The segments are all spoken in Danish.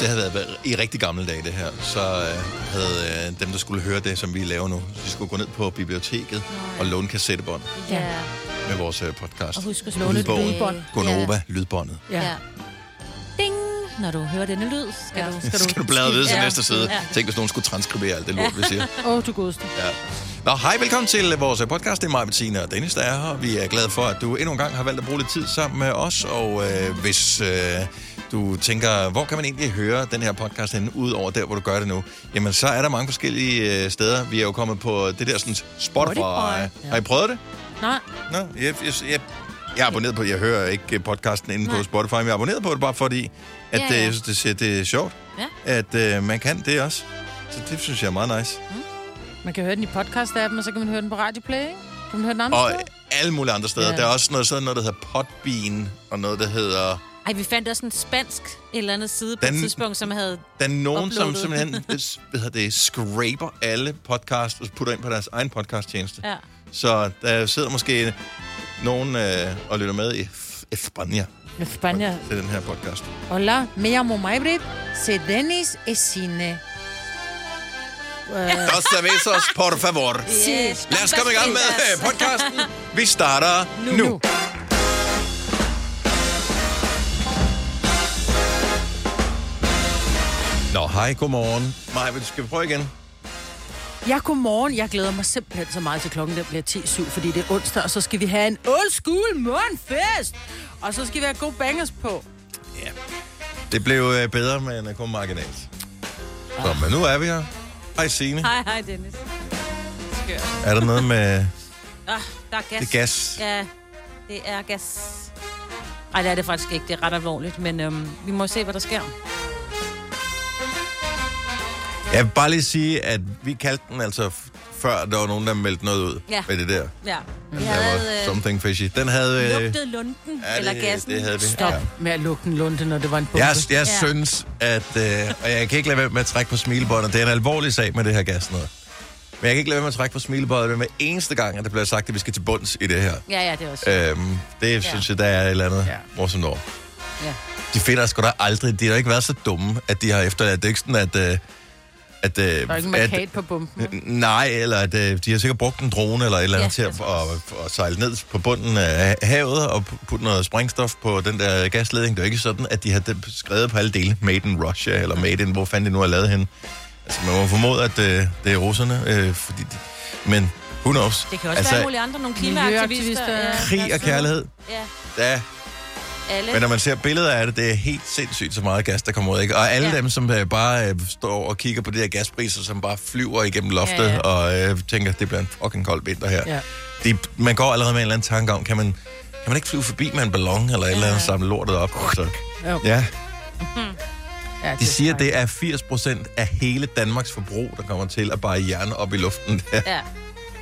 det havde været i rigtig gamle dage, det her, så øh, havde øh, dem, der skulle høre det, som vi laver nu, de skulle gå ned på biblioteket og låne kassettebånd Ja. med vores øh, podcast. Og husk at låne et lydbånd. Gonova, lydbåndet. Ja. ja. Ding! Når du hører denne lyd, skal du... Skal du, skal du bladre videre til Ja. næste side. Ja. Tænk, hvis nogen skulle transkribere alt det lort, vi siger. Åh, oh, du godeste. Ja. Nå, hej, velkommen til vores podcast. Det er mig, Bettina og Dennis, der er her. Vi er glade for, at du endnu en gang har valgt at bruge lidt tid sammen med os. Og øh, hvis øh, du tænker, hvor kan man egentlig høre den her podcast henne, ud over der, hvor du gør det nu, jamen så er der mange forskellige øh, steder. Vi er jo kommet på det der sådan Spotify. Spotify. Har I prøvet det? Nej. Nå, jeg, jeg, jeg, jeg er abonneret på Jeg hører ikke øh, podcasten inde på Spotify, men jeg er abonneret på det bare fordi, at Ja, ja, ja. Jeg synes, det, det er sjovt, Ja. at øh, man kan det også. Så det synes jeg er meget nice. Man kan høre den i podcast-appen, og så kan man høre den på Radio Play, ikke? Kan man høre den andre Og steder? alle mulige andre steder. Ja. Der er også noget, sådan noget, der hedder Podbean, og noget, der hedder... Ej, vi fandt også en spansk et eller andet side på Den- et tidspunkt, som havde... Der er nogen, som Uploadet. simpelthen hvad hedder det, scraper alle podcasts og putter ind på deres egen podcasttjeneste. Ja. Så der sidder måske nogen øh, og lytter med i España España. til den her podcast. Hola, me llamo Maybrit. Se Dennis e cine. Uh, Dos cervezas, por favor. Yes. Lad os komme i gang med podcasten. Vi starter nu. nu. Nå, hej, godmorgen. Maja, skal vi prøve igen? Ja, godmorgen. Jeg glæder mig simpelthen så meget til klokken, der bliver 10.07, fordi det er onsdag, og så skal vi have en old school morgenfest. Og så skal vi have gode bangers på. Ja. Det blev øh, bedre, men øh, kun marginalt. Så, men nu er vi her. Hej, Signe. Hej, hej, Dennis. Skørt. Er der noget med Ah, der er gas. det gas? Ja, det er gas. Ej, det er det faktisk ikke. Det er ret alvorligt, men øhm, vi må se, hvad der sker. Jeg vil bare lige sige, at vi kaldte den altså før, der var nogen, der meldte noget ud Ja. med det der. Ja. Der havde var øh, something fishy. Den havde... Øh, lugtet lunden, ja, eller det, gassen. det havde vi. Stop Ja. med at lukke en lunde, når det var en bombe. Jeg, jeg Ja. synes, at... Øh, og jeg kan ikke lade være med at trække på smilebåndet. Det er en alvorlig sag med det her gas noget. Men jeg kan ikke lade være med at trække på smilebåndet med eneste gang, at der bliver sagt, at vi skal til bunds i det her. Ja, ja, det er også. Øhm, det ja. synes jeg, der er et eller andet ja. Ja. morsomt over. Ja. De finder sgu da aldrig... De har ikke været så dumme, at de har efterladt... Det er ikke sådan, at... Øh, at, øh, Der er ikke en at, på bomben. Nej, eller at øh, de har sikkert brugt en drone eller et eller andet Ja, ja, til at, at, at sejle ned på bunden af havet og pu- putte noget sprængstof på den der gasledning. Det er jo ikke sådan, at de har skrevet på alle dele Made in Russia eller Made in, hvor fanden de nu har lavet hende. Altså, man må formode, at øh, det er russerne, øh, fordi de, men who knows? Det kan også altså, være mulige andre, nogle klimaaktivister. Miljøaktivister. Krig der og kærlighed, Ja, ja. Alle. Men når man ser billeder af det, det er helt sindssygt så meget gas, der kommer ud. Ikke? Og alle Ja. ja. dem, som øh, bare øh, står og kigger på de her gaspriser, som bare flyver igennem loftet, Ja, ja, ja. ja. og øh, tænker, det bliver en fucking kold vinter her. Ja. De, man går allerede med en eller anden tanke om, kan man, kan man ikke flyve forbi med en ballon, eller et eller andet, samle lortet op? Så, Jo. ja, Ja, de siger, det er 80 procent af hele Danmarks forbrug, der kommer til at bare hjerne op i luften der, Ja.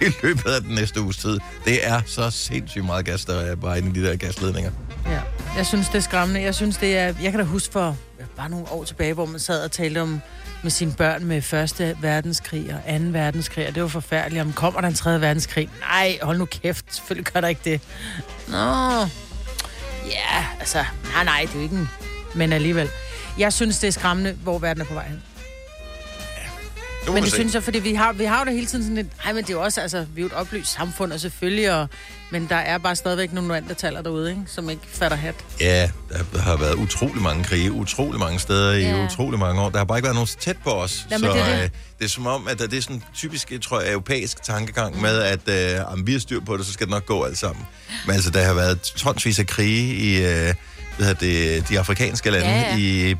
i løbet af den næste uges tid. Det er så sindssygt meget gas, der er bare inde i de der gasledninger. Ja. Jeg synes, det er skræmmende. Jeg synes, det er... Jeg kan da huske for bare nogle år tilbage, hvor man sad og talte om med sine børn med første verdenskrig og anden verdenskrig, og det var forfærdeligt. Om kommer der en tredje verdenskrig? Nej, hold nu kæft. Selvfølgelig gør der ikke det. Nå. Ja, altså... Nej, nej, det er jo ikke en... Men alligevel. Jeg synes, det er skræmmende, hvor verden er på vej hen. Må Men det se. synes jeg, fordi vi har, vi har jo det hele tiden sådan lidt... Ej, men det er jo også, altså, vi er jo et oplyst samfund, og selvfølgelig, og, men der er bare stadigvæk nogle neandertaler derude, ikke? Som ikke fatter hat. Ja, der har været utrolig mange krige, utrolig mange steder i Ja. utrolig mange år. Der har bare ikke været nogen så tæt på os. Jamen, så det er det. Øh, det er som om, at det er sådan en typisk, tror jeg, europæisk tankegang med, at øh, om vi har styr på det, så skal det nok gå alt sammen. Men altså, der har været tonsvis af krige i øh, hvad det, de afrikanske lande Ja, ja. i,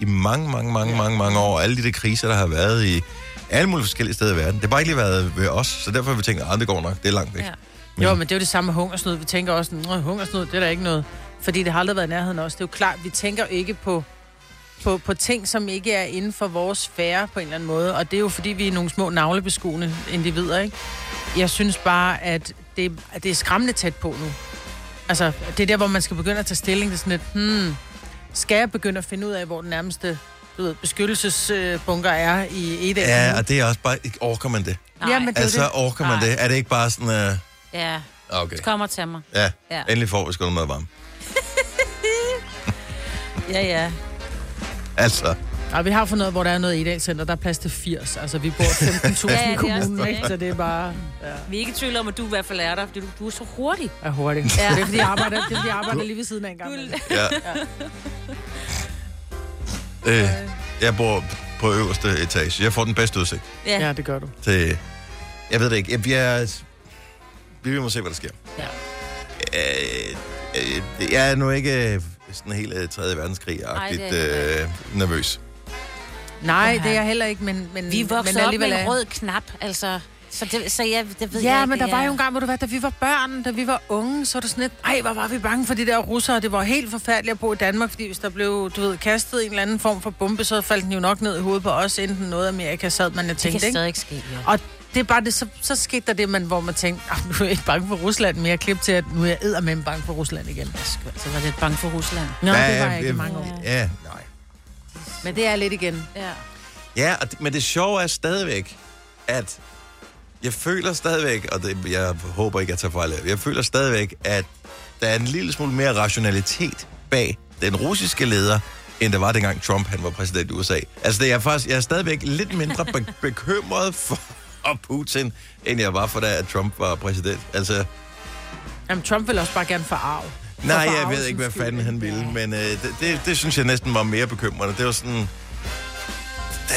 i mange, mange, mange, mange, mange år. Alle de der kriser, der har været i alle mulige forskellige steder i verden. Det har bare ikke lige været ved os, så derfor har vi tænkt, at det går nok, det er langt væk. Ja. Men- Jo, men det er jo det samme med hungersnød. Vi tænker også, at hungersnød, det er der ikke noget. Fordi det har aldrig været i nærheden os. Det er jo klart, vi tænker ikke på, på, på ting, som ikke er inden for vores sfære på en eller anden måde. Og det er jo fordi, vi er nogle små navlebeskuende individer, ikke? Jeg synes bare, at det, at det er skræmmende tæt på nu. Altså, det er der, hvor man skal begynde at tage stilling. Det er sådan lidt, hmm, skal jeg begynde at finde ud af, hvor den nærmeste du ved, beskyttelsesbunker er i et af Ja, og det er også bare, ikke orker man det? Nej. Ja, men det er jo Altså, det. orker man Nej. det? Er det ikke bare sådan, uh... Ja, okay. kom og tag mig. Ja, Ja. ja. endelig får vi sgu noget varme. Ja, ja. Altså, Og vi har fundet noget, hvor der er noget i center, der er plads til 80. Altså, vi bor 15.000 Ja, ja, i kommunen, ikke? ikke? Så det er bare ja, Vi er ikke i tvivl om, at du i hvert fald er der, fordi du, du er så hurtig. er hurtigt. Ja. Ja. Det er, fordi jeg arbejder, det er, fordi jeg arbejder lige ved siden af en gang. Du, imellem. Ja. Øh, jeg bor på øverste etage. Jeg får den bedste udsigt ja. Ja, det gør du. til... Jeg ved det ikke. Jeg, jeg, vi må se, hvad der sker. Ja. Øh, øh, jeg er nu ikke øh, sådan helt øh, 3. verdenskrig-agtigt Nej, det er jeg øh, nervøs. Nej, det er jeg heller ikke, men, men, Vi men voksede op med alligevel en rød knap, altså. Så det, så jeg, det ved jeg Ja, ikke, men der det var jo en gang, hvor du var, da vi var børn, da vi var unge, så var det sådan lidt, ej, hvor var vi bange for de der russere. Det var helt forfærdeligt at bo i Danmark, fordi hvis der blev, du ved, kastet en eller anden form for bombe, så faldt den jo nok ned i hovedet på os, enten noget Amerika sad, man jeg Det tænkte, kan ikke? stadig ske, ja. Og det er bare det, så, så skete der det, man, hvor man tænkte, "Ah, nu er jeg ikke bange for Rusland, men jeg klip til, at nu er jeg eddermame bange for Rusland igen. Så var lidt bange for Rusland. Nå, det Ja, var jeg ikke jeg- mange år. Ja, nej. Men det er lidt igen. Ja. Ja, og det, men det sjove er stadigvæk, at jeg føler stadigvæk, og det, jeg håber ikke, at jeg tager fejl af, jeg føler stadigvæk, at der er en lille smule mere rationalitet bag den russiske leder, end der var dengang Trump han var præsident i USA. Altså, det er faktisk, jeg er stadigvæk lidt mindre be- bekymret for Putin, end jeg var for da, at Trump var præsident. Altså, Jamen, Trump vil også bare gerne forarve. For nej, jeg ved ikke, hvad fanden han ville, men øh, det, det, det synes jeg næsten var mere bekymrende. Det var sådan...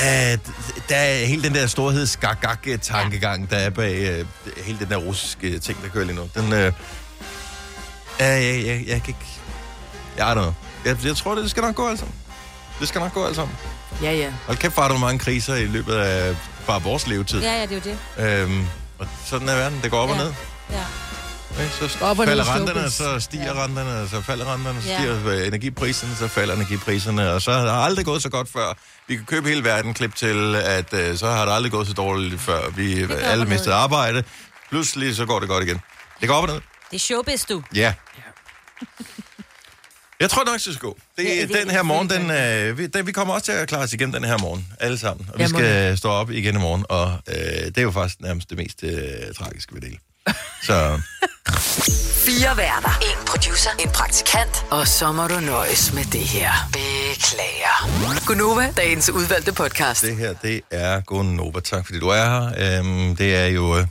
Der, der er hele den der storheds-gag-tankegang, der er bag øh, hele den der russiske ting, der kører lige nu. Den, øh, ja, jeg, jeg, jeg, kan ikke... Jeg er der jeg, jeg tror, det skal nok gå alt sammen. Det skal nok gå alt sammen. Ja, ja. Hold kæft, var der mange kriser i løbet af bare vores levetid. ja, ja, det er jo det. Øhm, og sådan er verden. Det går op og Ja. ned. Ja. Ikke? Så Op og falder renterne, så stiger ja. renterne, så falder renterne, så Ja. stiger ja. energipriserne, så falder energipriserne, og så har det aldrig gået så godt før. Vi kan købe hele verden klip til, at øh, så har det aldrig gået så dårligt før. Vi alle mistede arbejde. Pludselig så går det godt igen. Det går op og ned. Det er showbiz, du. Ja. Jeg tror nok, det skal gå. Det, Ja, det- den her morgen, den, øh, vi, den, vi kommer også til at klare os igen den her morgen, alle sammen. Og vi skal stå op igen i morgen, og øh, det er jo faktisk nærmest det mest øh, tragiske ved det hele. Så Fire værter. En producer. En praktikant. Og så må du nøjes med det her. Beklager. Gunova, dagens udvalgte podcast. det her, det er Gunova. Tak fordi du er her. Øhm, det er jo... Øh,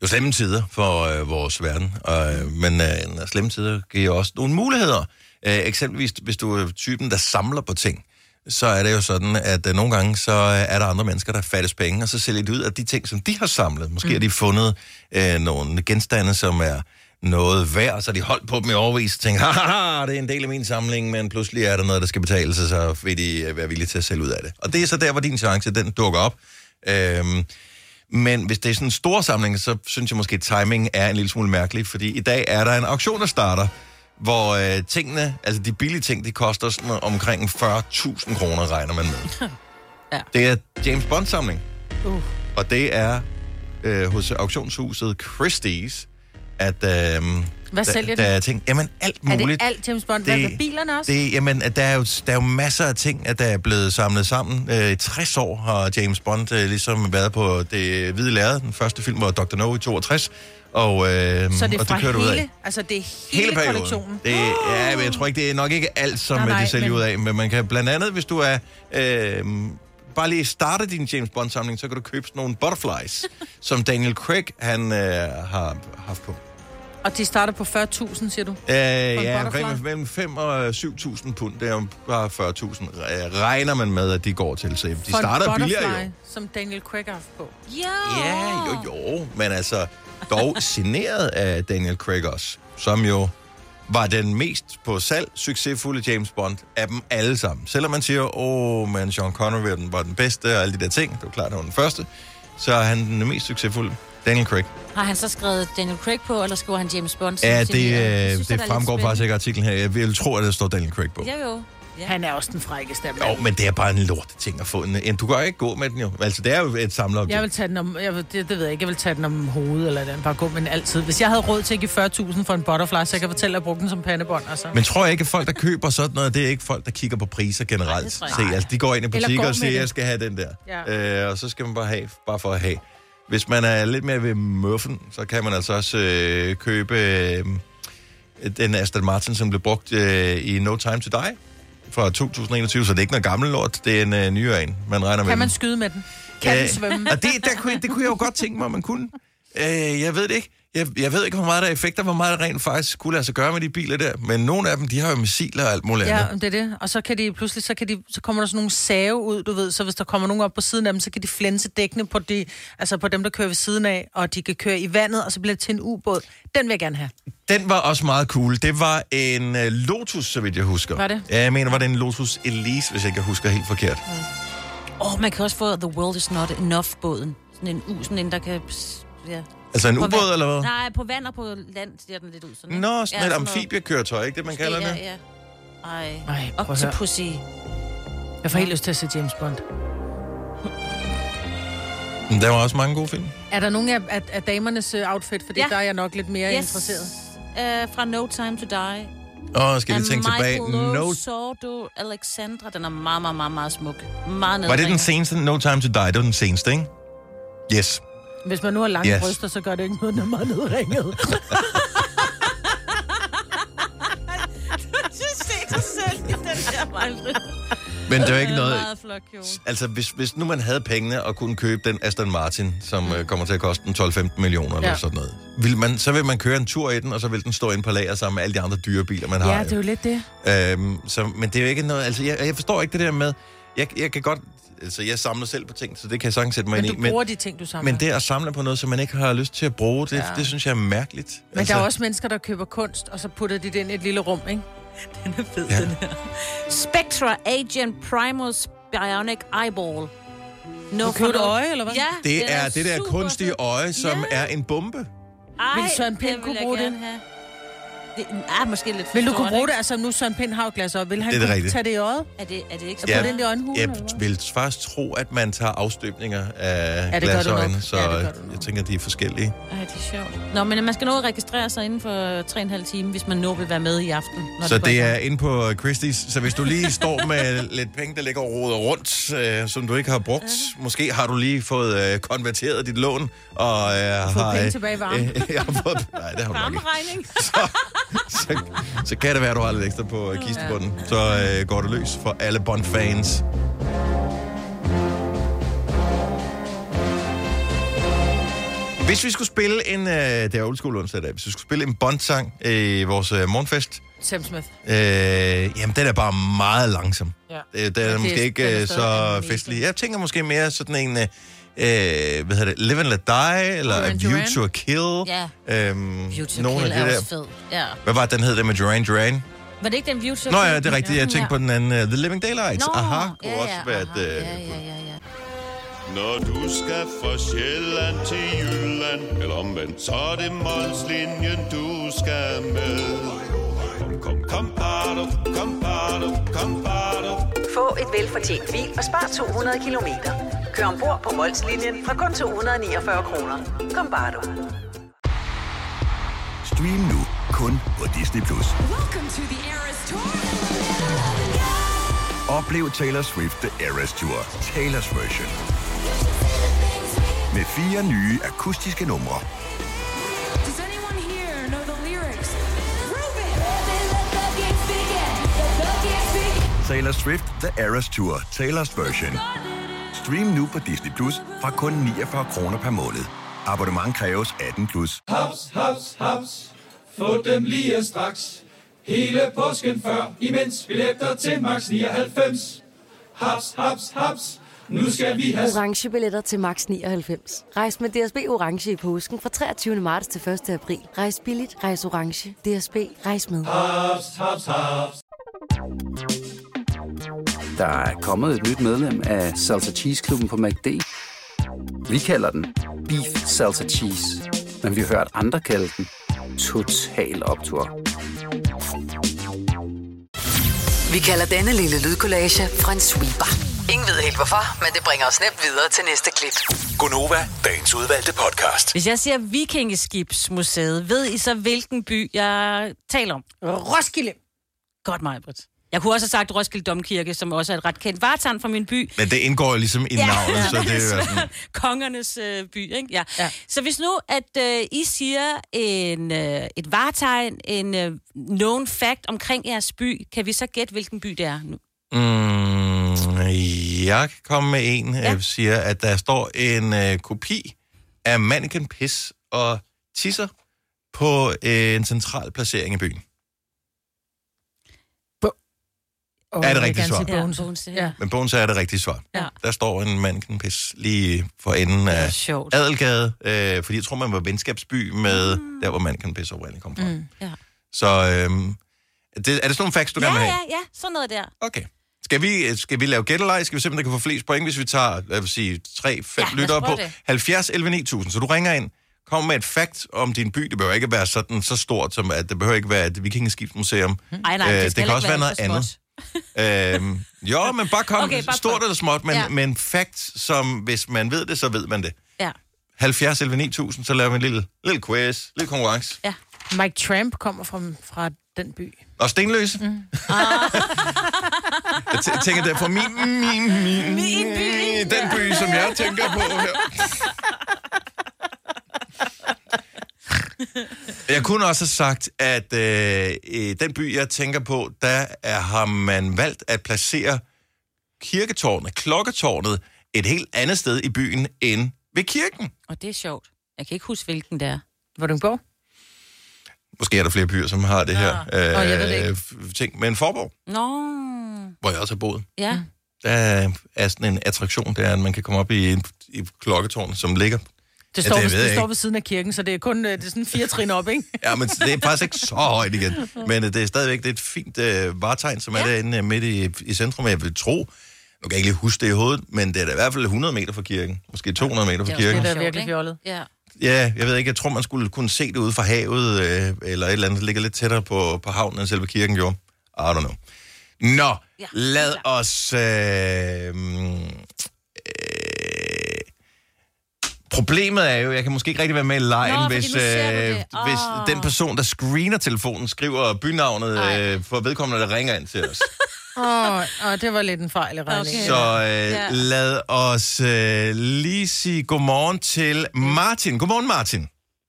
det er jo slemme tider for øh, vores verden, og, øh, men øh, slemme tider giver også nogle muligheder. Øh, eksempelvis, hvis du er typen, der samler på ting, så er det jo sådan, at øh, nogle gange, så øh, er der andre mennesker, der fattes penge, og så sælger de ud af de ting, som de har samlet. Måske mm. har de fundet øh, nogle genstande, som er noget værd, så de holdt på dem i overvis og tænkt, haha, det er en del af min samling, men pludselig er der noget, der skal betales, så vil de øh, være villige til at sælge ud af det. Og det er så der, hvor din chance, den dukker op. Øhm, men hvis det er sådan en stor samling, så synes jeg måske, at timing er en lille smule mærkelig, fordi i dag er der en auktion, der starter, hvor øh, tingene, altså de billige ting, de koster sådan omkring 40.000 kroner, regner man med. Ja. Det er James Bond-samling. Uh. Og det er øh, hos auktionshuset Christie's, at øh, Hvad der, sælger der de? er ting, jamen alt Er muligt. det alt James Bond? Hvad Det- med bilerne også? Det, jamen, at der er, jo, der er jo masser af ting, at der er blevet samlet sammen. Øh, I 60 år har James Bond øh, ligesom været på det hvide lærred. Den første film var Dr. No i 62. Og, øh, så det er og det kører du ud af. hele, altså det er hele, Hele perioden. kollektionen? Det, ja, men jeg tror ikke, det er nok ikke alt, som nej, nej, de sælger men- ud af. Men man kan blandt andet, hvis du er... Øh, bare lige starte din James Bond-samling, så kan du købe sådan nogle butterflies, som Daniel Craig han øh, har haft på. Og de starter på 40.000, siger du? Øh, ja, omkring mellem 5 og 7.000 pund. Det er jo bare 40.000. Øh, Regner man med, at de går til. Så de For starter billigere jo. som Daniel Craig har haft på. Ja. Ja, jo, jo. Men altså, dog signeret af Daniel Craig også, som jo var den mest på salg succesfulde James Bond af dem alle sammen. Selvom man siger, åh, men Sean Connery var den- var den bedste og alle de der ting, det var klart, han var den første, så er han den mest succesfulde. Daniel Craig. Har han så skrevet Daniel Craig på, eller skriver han James Bond? Ja, det, synes, øh, er det lidt fremgår faktisk ikke af artiklen her. Jeg vil tro, at der står Daniel Craig på. Ja, jo. Ja. Han er også den frækkeste af. Jo, men det er bare en lort ting at få. En, du kan jo ikke gå med den jo. Altså, det er jo et samlerobjekt. Jeg vil tage den om, jeg vil, det, det ved jeg ikke, jeg vil tage den om hovedet, eller den bare gå med den altid. Hvis jeg havde råd til at give 40.000 for en butterfly, så jeg kan fortælle, at jeg brugte den som pandebånd, altså. Men tror jeg ikke, at folk, der køber sådan noget, det er ikke folk, der kigger på priser generelt. det jeg Se, altså, de går ind i butikker og siger, det. jeg skal have den der. Ja. Øh, og så skal man bare have, bare for at have. Hvis man er lidt mere ved muffen, så kan man altså også øh, købe øh, den Aston Martin, som blev brugt øh, i No Time to Die. fra 2021, så det er ikke noget gammel lort. Det er en uh, nyere en, man regner med. Kan man den. skyde med den? Kan den Øh, svømme? Og det, der kunne, det kunne jeg jo godt tænke mig, om man kunne. Øh, jeg ved det ikke. Jeg, jeg ved ikke, hvor meget der er effekter, hvor meget der rent faktisk kunne lade sig gøre med de biler der. Men nogle af dem, de har jo missiler og alt muligt Ja, andet. det er det. Og så kan de pludselig, så, kan de, så kommer der sådan nogle save ud, du ved, så hvis der kommer nogen op på siden af dem, så kan de flænse dækkene på, de, altså på dem, der kører ved siden af, og de kan køre i vandet, og så bliver det til en ubåd. Den vil jeg gerne have. Den var også meget cool. Det var en uh, Lotus, så vidt jeg husker. Var det? Ja, jeg mener, var det en Lotus Elise, hvis jeg ikke husker helt forkert. Åh, oh, man kan også få The World Is Not Enough-båden. Sådan en U, sådan en, der kan... Ja. Altså en ubåd, vand. eller hvad? Nej, på vand og på land ser den lidt ud sådan. ikke? Nå, sådan et noget- amfibiekøretøj, ikke det, man kalder ja, det? Ja, Ej, Ej, høre. Octopussy. Jeg får helt lyst til at se James Bond. Der var også mange gode film. Er der nogen af, af, af damernes øh, outfit? Fordi Ja. der er jeg nok lidt mere yes. interesseret. Uh, fra No Time to Die. Åh, skal vi Af tænke tilbage. No... Sordo Alexandra. Den er meget, meget, meget, meget smuk. Meget Var det den seneste No Time to Die? Det var den seneste, ikke? Yes. Hvis man nu har lange Yes. bryster, så gør det ikke noget, når man er nedringet. Se dig selv i den der Majbrit. Men det er jo ikke noget... Flot. Altså, hvis, hvis nu man havde pengene og kunne købe den Aston Martin, som mm. kommer til at koste en 12-15 millioner eller Ja. sådan noget, vil man, så vil man køre en tur i den, og så vil den stå inde på lager sammen med alle de andre dyre biler, man har. ja, det er jo lidt det. Øhm, så, men det er jo ikke noget... Altså, jeg, jeg forstår ikke det der med... Jeg, jeg kan godt... Altså, jeg samler selv på ting, så det kan jeg sagtens sætte mig Men ind du i. Men, bruger de ting, du samler. men det at samle på noget, som man ikke har lyst til at bruge, det, ja. Det synes jeg er mærkeligt. Men der er også mennesker, der køber kunst, og så putter de det ind i et lille rum, ikke? Den er fed, Ja. den her. Spectra Agent Primus Bionic Eyeball. No Du køber et øje, eller hvad? Ja, Det den er det der kunstige fed. øje, som Ja. er en bombe. Ej, Vil Søren Pind det kunne bruge gerne det? have. Det er måske lidt for Vil du kunne bruge det? Altså, nu Søren Pind har jo glas op. Vil han Det er det kunne rigtigt. tage det i øjet? Er det, er det ikke Ja. så? Det ind i øjenhulen, Jeg vil faktisk tro, at man tager afstøbninger af Ja, det glasøjne, så Ja, det jeg tænker, at de er forskellige. Ej, det er sjovt. Nå, men man skal nå at registrere sig inden for 3,5 timer, hvis man nu vil være med i aften. Når Så går det i er inde på Christie's. Så hvis du lige står med lidt penge, der ligger og roder rundt, øh, som du ikke har brugt, måske har du lige fået øh, konverteret dit lån, og øh, fået har... penge tilbage i varme. Øh, jeg har fået, nej, det har du ikke. Varmeregning. Så, så kan det være, at du har lidt ekstra på øh, kistebunden. Så øh, går det løs for alle Bond-fans. Hvis vi skulle spille en... Øh, det er old school onsdag i dag. Hvis vi skulle spille en Bond-sang i vores øh, morgenfest, Sam Smith. øh, jamen den er bare meget langsom. Ja. Det, den er det- måske ikke øh, så festlig. Jeg tænker måske mere sådan en... Øh, øh, hvad hedder det? Live and Let Die, eller Duran View to a Kill. Ja. Øhm, View to nogle Kill af er de der. også fed. Ja. Hvad var det, den hed, der med Duran Duran? Var det ikke den View to Nå Kill? ja, det er rigtigt. Jeg tænkte på den anden. Uh, The Living Daylights. Nå, Aha, kunne ja, også ja, være aha, et... ja, Uh, ja, ja, ja. Når du skal fra Sjælland til Jylland Eller omvendt, så er det Molslinjen, du skal med Kom, kom, kom, bado, kom, bado, kom, bado. Få et velfortjent bil og spar 200 kilometer. Kør ombord på Molslinjen fra kun 249 kroner. Kom bare du. Stream nu kun på Disney+. Plus. Oplev Taylor Swift The Eras Tour, Taylor's version. Med fire nye akustiske numre. Taylor Swift The Eras Tour, Taylor's version. Stream nu på Disney Plus fra kun 49 kroner per måned. Abonnement kræves 18 plus. Haps, haps, haps. Få dem lige straks. Hele påsken før, imens billetter til max 99. Haps, haps, haps. Nu skal vi have orange billetter til max 99. Rejs med DSB orange i påsken fra 23. marts til 1. april. Rejs billigt, rejs orange. DSB rejs med. haps, haps, haps. Der er kommet et nyt medlem af Salsa Cheese Klubben på MACD. Vi kalder den Beef Salsa Cheese, men vi har hørt andre kalde den Total Optor. Vi kalder denne lille lydkollage en sweeper. Ingen ved helt hvorfor, men det bringer os nemt videre til næste klip. Gonova, dagens udvalgte podcast. Hvis jeg siger Vikingeskibsmuseet, ved I så, hvilken by jeg taler om? Roskilde. Godt, mig, Britt. Jeg kunne også have sagt Roskilde Domkirke, som også er et ret kendt varetegn fra min by. Men det indgår jo ligesom i navnet, så det er jo sådan... Kongernes øh, by, ikke? Ja. ja. Så hvis nu, at øh, I siger en, øh, et varetegn, en øh, known fact omkring jeres by, kan vi så gætte, hvilken by det er nu? Mm, jeg kan komme med en, ja. jeg siger, at der står en øh, kopi af Mannequin Piss og Tisser på øh, en central placering i byen. Oh, er det gerne svar? Ja, Bones, ja. ja. Men Bones er det rigtige svar. Ja. Der står en Mannequin Piss lige for enden af sjovt. Adelgade, øh, fordi jeg tror, man var venskabsby med mm. der, hvor Mannequin Piss oprindeligt kom fra. Mm. Ja. Så øh, det, er det sådan nogle facts, du Ja, gerne vil ja, have? ja, sådan noget der. Okay. Skal vi, skal vi lave gættelej? Skal vi simpelthen kan få flest point, hvis vi tager, lad os sige, 3-5 Ja, ja, lyttere på? det. 70 11 9000. Så du ringer ind, kom med et fact om din by. Det behøver ikke være sådan så stort, som at det behøver ikke være et vikingeskibsmuseum. Ej, nej, det Øh, skal det kan også være noget andet. Øhm, jo, men bare kom Okay, bare stort eller småt, men, Ja. men fact, som hvis man ved det, så ved man det. Ja. 70 11 9000, så laver vi en lille, lille quiz, lille konkurrence. Ja. Mike Tramp kommer fra, fra den by. Og stenløse. Mm. jeg tæ- tænker, det er fra min, min, min, min by. den by, som jeg tænker på her. Jeg kunne også have sagt, at øh, i den by, jeg tænker på, der er, har man valgt at placere kirketårnet, klokketårnet, et helt andet sted i byen end ved kirken. Og det er sjovt. Jeg kan ikke huske, hvilken det er. Vordingborg? Måske er der flere byer, som har det her Nå, jeg ved det ikke. f- ting. Men Forborg, Nå, hvor jeg også har boet, ja. der er sådan en attraktion, der er, at man kan komme op i, i klokketårnet, som ligger... Det står, ja, ja, det det, ved det står ved siden af kirken, så det er kun øh, det er sådan fire trin op, ikke? Ja, men det er faktisk ikke så højt igen. Men øh, det er stadigvæk det er et fint øh, varetegn, som er derinde øh, midt i, i centrum. Jeg vil tro, nu kan jeg ikke lige huske det i hovedet, men det er da i hvert fald 100 meter fra kirken. Måske 200 meter fra Det kirken. er da virkelig fjollet. Ja. Ja, jeg ved ikke, jeg tror, man skulle kunne se det ude fra havet, øh, eller et eller andet, der ligger lidt tættere på, på havnen, end selve kirken gjorde. I don't know. Nå, ja, lad os... Øh, problemet er jo, jeg kan måske ikke rigtig være med i lejen, Nå, hvis, øh. Åh. hvis den person, der screener telefonen, skriver bynavnet øh, for vedkommende, der ringer ind til os. Åh, oh, det var lidt en fejl i regningen. Så øh, lad os øh, lige sige godmorgen til Martin. Godmorgen, Martin.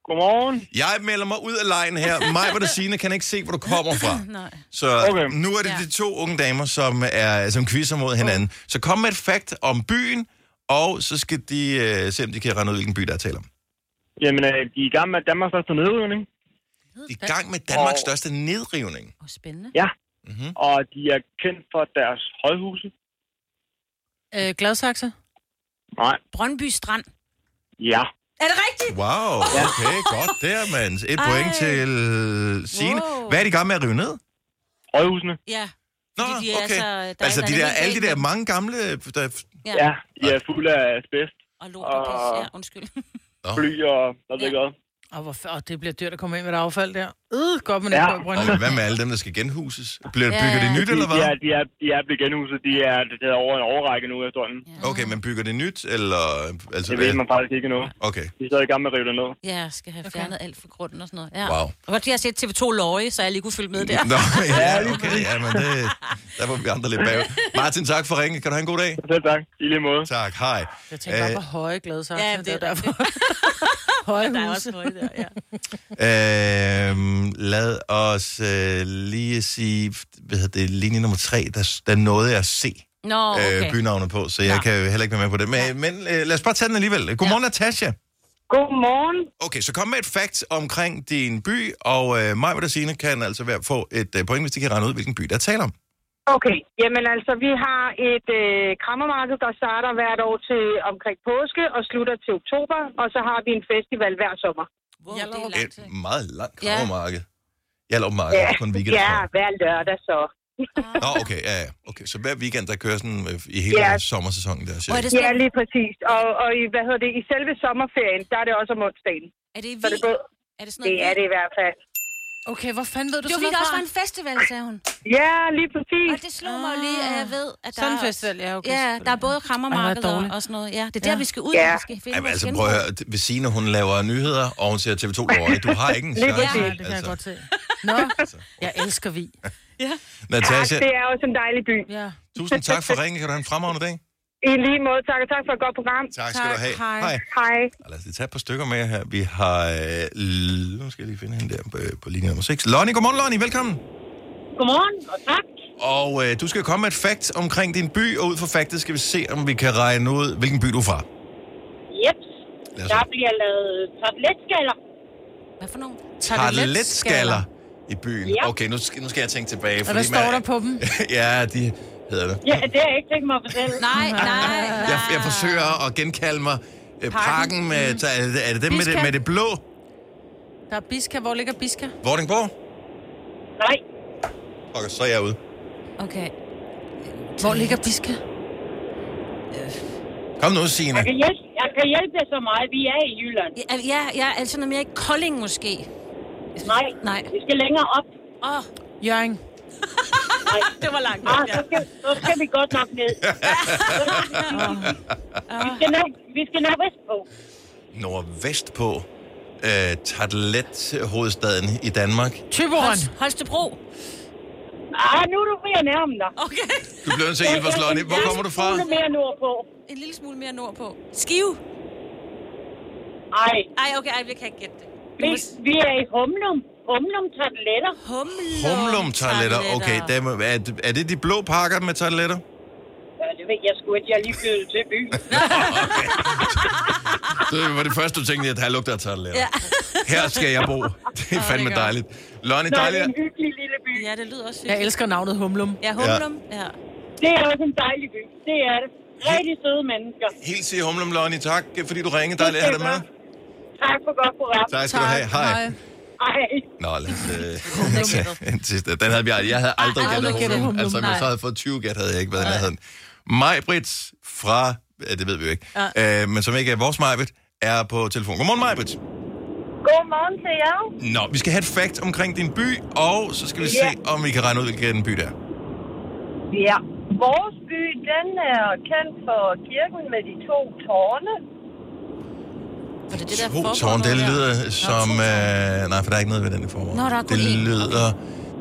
Godmorgen. Jeg melder mig ud af lejen her. Mig, hvor det Signe, kan ikke se, hvor du kommer fra. Nej. Så okay. nu er det de to unge damer, som er som quizzer mod hinanden. Så kom med et fakt om byen, og så skal de øh, se, om de kan regne ud, hvilken by, der er tale om. Jamen, øh, de er i gang med Danmarks største nedrivning. De er i gang med Danmarks Og- største nedrivning. Oh, spændende. Ja. Mm-hmm. Og de er kendt for deres højhuse. Øh, Gladsaxe? Nej. Brøndby Strand. Ja. Er det rigtigt? Wow, okay, godt der, mand. Et Ej. point til Signe. Wow. Hvad er de i gang med at rive ned? Højhusene. Ja. Nå, Fordi de er okay. så, der er altså, de der, alle de der mange gamle... Der, Ja. Ja, de er fulde af asbest. Og lort og pis. Ja, undskyld. Fly og der ved godt. Og hvor og det bliver dyrt at komme ind med det affald der. Øh, godt, man Ja. ja. og hvad med alle dem, der skal genhuses? Bliver, Ja. bygger de nyt, eller De hvad? er, de er, de er blevet genhuset. De er, det er over en overrække nu efterhånden. Okay, men bygger det nyt, eller... Altså, Det ved man faktisk ikke endnu. Okay. De er stadig i gang med at rive det ned. Ja, jeg skal have fjernet alt fra grunden og sådan noget. Ja. Wow. Og godt, jeg har set TV2 Løje, så jeg lige kunne følge med der. Nå, ja, okay, ja, men det, der var vi andre lidt bag. Martin, tak for ringen. Kan du have en god dag? Selv tak. I lige måde. Tak, hej. Jeg tænker bare Øh, på høje Gladsaxe. Ja, det, det er er høje Der er også høje der, ja. Øhm, lad os øh, lige sige, hvad hedder det, linje nummer tre, der, der nåede jeg at se Nå, okay. øh, bynavnet på, så jeg Nå. kan jo heller ikke være med på det. Men, men øh, lad os bare tage den alligevel. Godmorgen, ja. Natasha. Godmorgen. Okay, så kom med et fakt omkring din by, og øh, mig og Signe kan altså være, få et øh, point, hvis de kan regne ud, hvilken by der er tale om. Okay, jamen altså, vi har et øh, krammermarked, der starter hvert år til omkring påske og slutter til oktober, og så har vi en festival hver sommer. Wow, det er langt. Et meget langt Ja. krammermarked. Jeg lov marked Ja, på en weekend. ja hver lørdag så. Nå, okay, ja, ja. Okay, så hver weekend, der kører sådan øh, i hele Ja. sommersæsonen der, cirka. Ja, lige præcis. Og, og i, hvad hedder det, i selve sommerferien, der er det også om onsdagen. Er det i Så det, er er det sådan det noget er det i hvert fald. Okay, hvor fanden ved du Det var sådan fordi, der også var en festival, sagde hun. Ja, lige præcis. Og det slog mig jo lige, at jeg ved, at der Sådan en er festival, ja, okay, Ja, der er både Ej, krammermarked hvor er det og, og sådan noget. Ja, det er der, Ja. vi skal ud. Ja. Vi skal finde Jamen, altså, prøv at høre. Signe, hun laver nyheder, og hun siger TV2 Løje. Du har ikke en Lige chance. præcis. Det kan jeg godt se. Nå, jeg elsker vi. Ja. Natasha, det er også en dejlig by. Ja. tusind tak for ringen. Kan du have en fremragende dag? I lige måde, tak, og tak for et godt program. Tak skal du have. hej. Hej. Hej. Lad os lige tage et par stykker med her. Vi har... Øh, nu skal jeg lige finde hende der på, på linje nummer 6. Lonnie, godmorgen Lonnie, velkommen. Godmorgen, og tak. Og øh, du skal komme med et fact omkring din by, og ud fra factet skal vi se, om vi kan regne ud, hvilken by du er fra. Os Der bliver lavet tarteletskaller. Hvad for nogen? Tarteletskaller i byen. Ja. Okay, nu skal, nu skal jeg tænke tilbage. Og hvad står der på dem? ja, de hedder det. Ja, det har jeg ikke tænkt mig at fortælle. Nej, nej, nej. Jeg, jeg forsøger at genkalde mig øh, parken med... Er det, er det dem med det, Biska. med det blå? Der er Biska. Hvor ligger Biska? Vordingborg? Nej. Okay, så er jeg ude. Okay. Hvor ligger Biska? Kom nu, Signe. Jeg kan, hjælpe, jeg kan hjælpe dig så meget. Vi er i Jylland. Ja, ja, ja altså noget mere i Kolding måske. Nej, Nej. vi skal længere op. Åh, oh, Jørgen. Det var langt. Ah, Ja. så, skal, så skal vi godt nok ned. vi, skal nok, vi skal nok vestpå. Nordvest på. Øh, Tartelet-hovedstaden i Danmark. Holst- Holstebro. Ah, nu er du ved at nærme dig. Okay. Du bliver nødt til at hjælpe os, Lonnie. Hvor kommer du fra? En smule mere nordpå. En lille smule mere nordpå. Skive. Ej, Ej, okay, ej, vi kan ikke gætte det. Vi er i Humlum. Humlum tarteletter. Humlum. Humlum toiletter. Okay, dem, er, er det de blå pakker med toiletter? Ja, det ved jeg sgu ikke. Jeg er lige flyttet til byen. Det var det første, du tænkte, at her lugter af toiletter. Ja. Her skal jeg bo. Det er fandme er dejligt. Lonnie, Nå, det dejligt. er en hyggelig lille by. Ja, det lyder også Jeg hyggeligt. elsker navnet Humlum. Ja, Humlum. Ja. Det er også en dejlig by. Det er det. Rigtig søde mennesker. Helt til Humlum, Lonnie. Tak, fordi du ringede. Dejligt at have dig med. Tak for godt program. Tak skal du have. Hej. Hej. Nå, lad os øh, tage en sidste. Den havde vi aldrig. Jeg havde aldrig gættet. Humlum, Altså, hvis jeg havde fået 20 gæt, havde jeg ikke været i nærheden. Majbrit fra... Ja, det ved vi jo ikke. Øh, men som ikke er vores Majbrit, er på telefon. Godmorgen, Majbrit. Godmorgen til jer. Nå, vi skal have et fact omkring din by, og så skal vi Ja. se, om vi kan regne ud, hvilken by det er. Ja. Vores by, den er kendt for kirken med de to tårne. Var det det, der To foregår tårn, det noget der? lyder som... Øh, nej, for der er ikke noget ved den i formål. Nå, der er det lyder,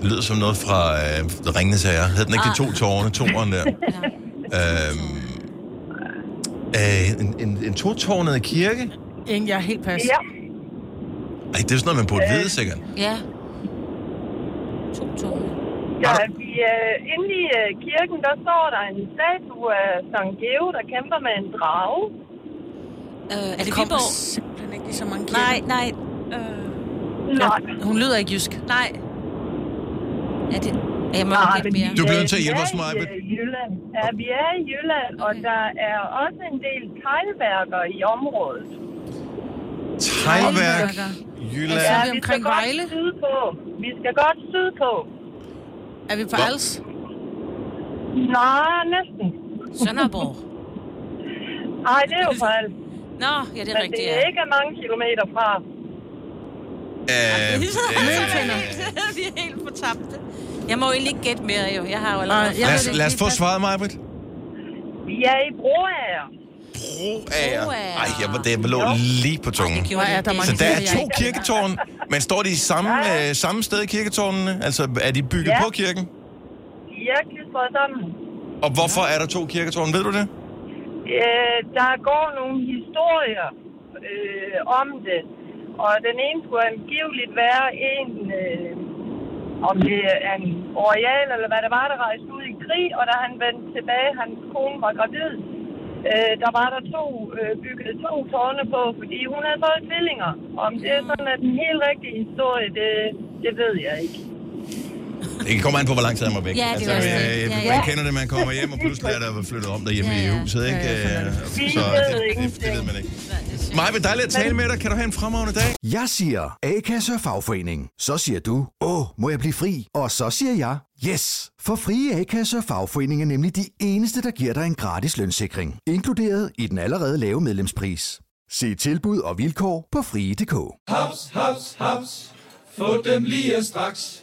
det lyder som noget fra øh, Ringende Sager. Hed den ikke de to tårne? Toren der. øhm, øh, en, en, en to-tårnet kirke? Ingen, jeg er helt pas. Ja. Ej, det er sådan noget, man burde vide, sikkert. Ja. To tårne. Ja, vi, øh, inde i øh, kirken, der står der en statue af Sankt Geo, der kæmper med en drage. Øh, er det kommer Viborg? simpelthen ikke i så mange kirker. Nej, nej. Øh, Nej. Hun lyder ikke jysk. nej. Er det... Jeg må Nej, ikke gætte men mere. Du bliver øh, nødt til at vi hjælpe os, øh, Jylland. Ja, vi er i Jylland, og Okay. der er også en del teglværker i området. Teglværk, Jylland. Ja. Ja, vi vi omkring skal Vejle? godt sydpå. Vi skal godt sydpå. Er vi på Hvor- Als? Nej, næsten. Sønderborg. Nej, det er jo for alt. Nå, ja, det er Men rigtigt, det ja. er ikke mange kilometer fra. Øh, øh, Vi er helt fortabte. Jeg må jo egentlig ikke gætte mere, jo. Jeg har jo allerede... Jeg lad, os, det lad os ikke få svaret, Majbrit. Vi er i Broager. Broager. Ej, jeg, var- det lå lige på tungen. Nej, det der er Så der er to ikke- kirketårn, men står de i samme, øh, samme sted i kirketårnene? Altså, er de bygget Ja. på kirken? De er klistret sammen. Og hvorfor er der to kirketårne? Ved du det? Øh, der går nogle historier øh, om det. Og den ene skulle angiveligt være en, øh, om det er en royal eller hvad det var, der rejste ud i krig. Og da han vendte tilbage, hans kone var gravid, øh, der var der to, øh, bygget to tårne på, fordi hun havde fået tvillinger. Om det er sådan at den helt rigtige historie, det, det ved jeg ikke. Det kommer an på, hvor lang tid han var væk. Ja, det altså, også øh, det. Ja, Man ja. kender det, man kommer hjem, og pludselig er der flyttet om derhjemme Ja, ja. i huset, ikke? Ja, ja, Øh, Så det, det, det ved man ikke. Maja, vil dejligt at tale med dig. Kan du have en fremragende dag? Jeg siger A-kasse og fagforening. Så siger du, åh, må jeg blive fri? Og så siger jeg, yes! For frie A-kasse og fagforening er nemlig de eneste, der giver dig en gratis lønssikring. Inkluderet i den allerede lave medlemspris. Se tilbud og vilkår på frie.dk. Haps, haps, haps. Få dem lige straks.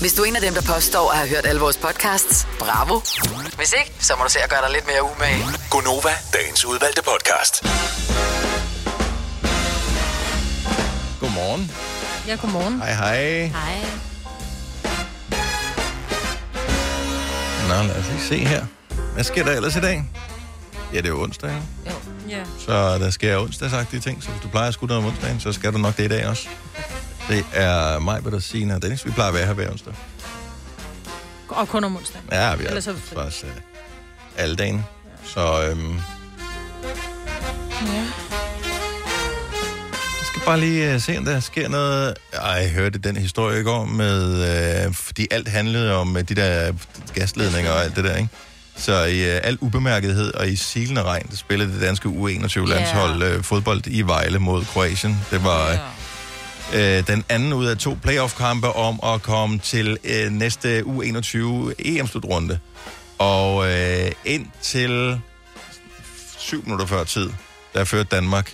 Hvis du er en af dem, der påstår at have hørt alle vores podcasts, bravo. Hvis ikke, så må du se at gøre dig lidt mere umage. Gonova, dagens udvalgte podcast. Godmorgen. Ja, godmorgen. Hej, hej. Hej. Nå, lad os lige se her. Hvad sker der ellers i dag? Ja, det er jo onsdag, ikke? Ja. Så der sker onsdagsagtige ting, så hvis du plejer at skulle noget om onsdagen, så skal du nok det i dag også. Det er mig, der Signe og Dennis. Vi plejer at være her hver onsdag. Og kun om onsdag. Ja, vi er Ellers er vi fri. faktisk uh, alle dagen. Så øhm, Ja. jeg skal bare lige uh, se, om der sker noget. Ej, jeg hørte den historie i går med, uh, fordi alt handlede om uh, de der gasledninger og alt det der, ikke? Så i uh, al ubemærkethed og i silende regn, der spillede det danske U21-landshold uh, fodbold i Vejle mod Kroatien. Det var uh, øh, den anden ud af to playoff-kampe om at komme til øh, næste U21 EM-slutrunde. E og øh, ind til syv minutter før tid, der førte Danmark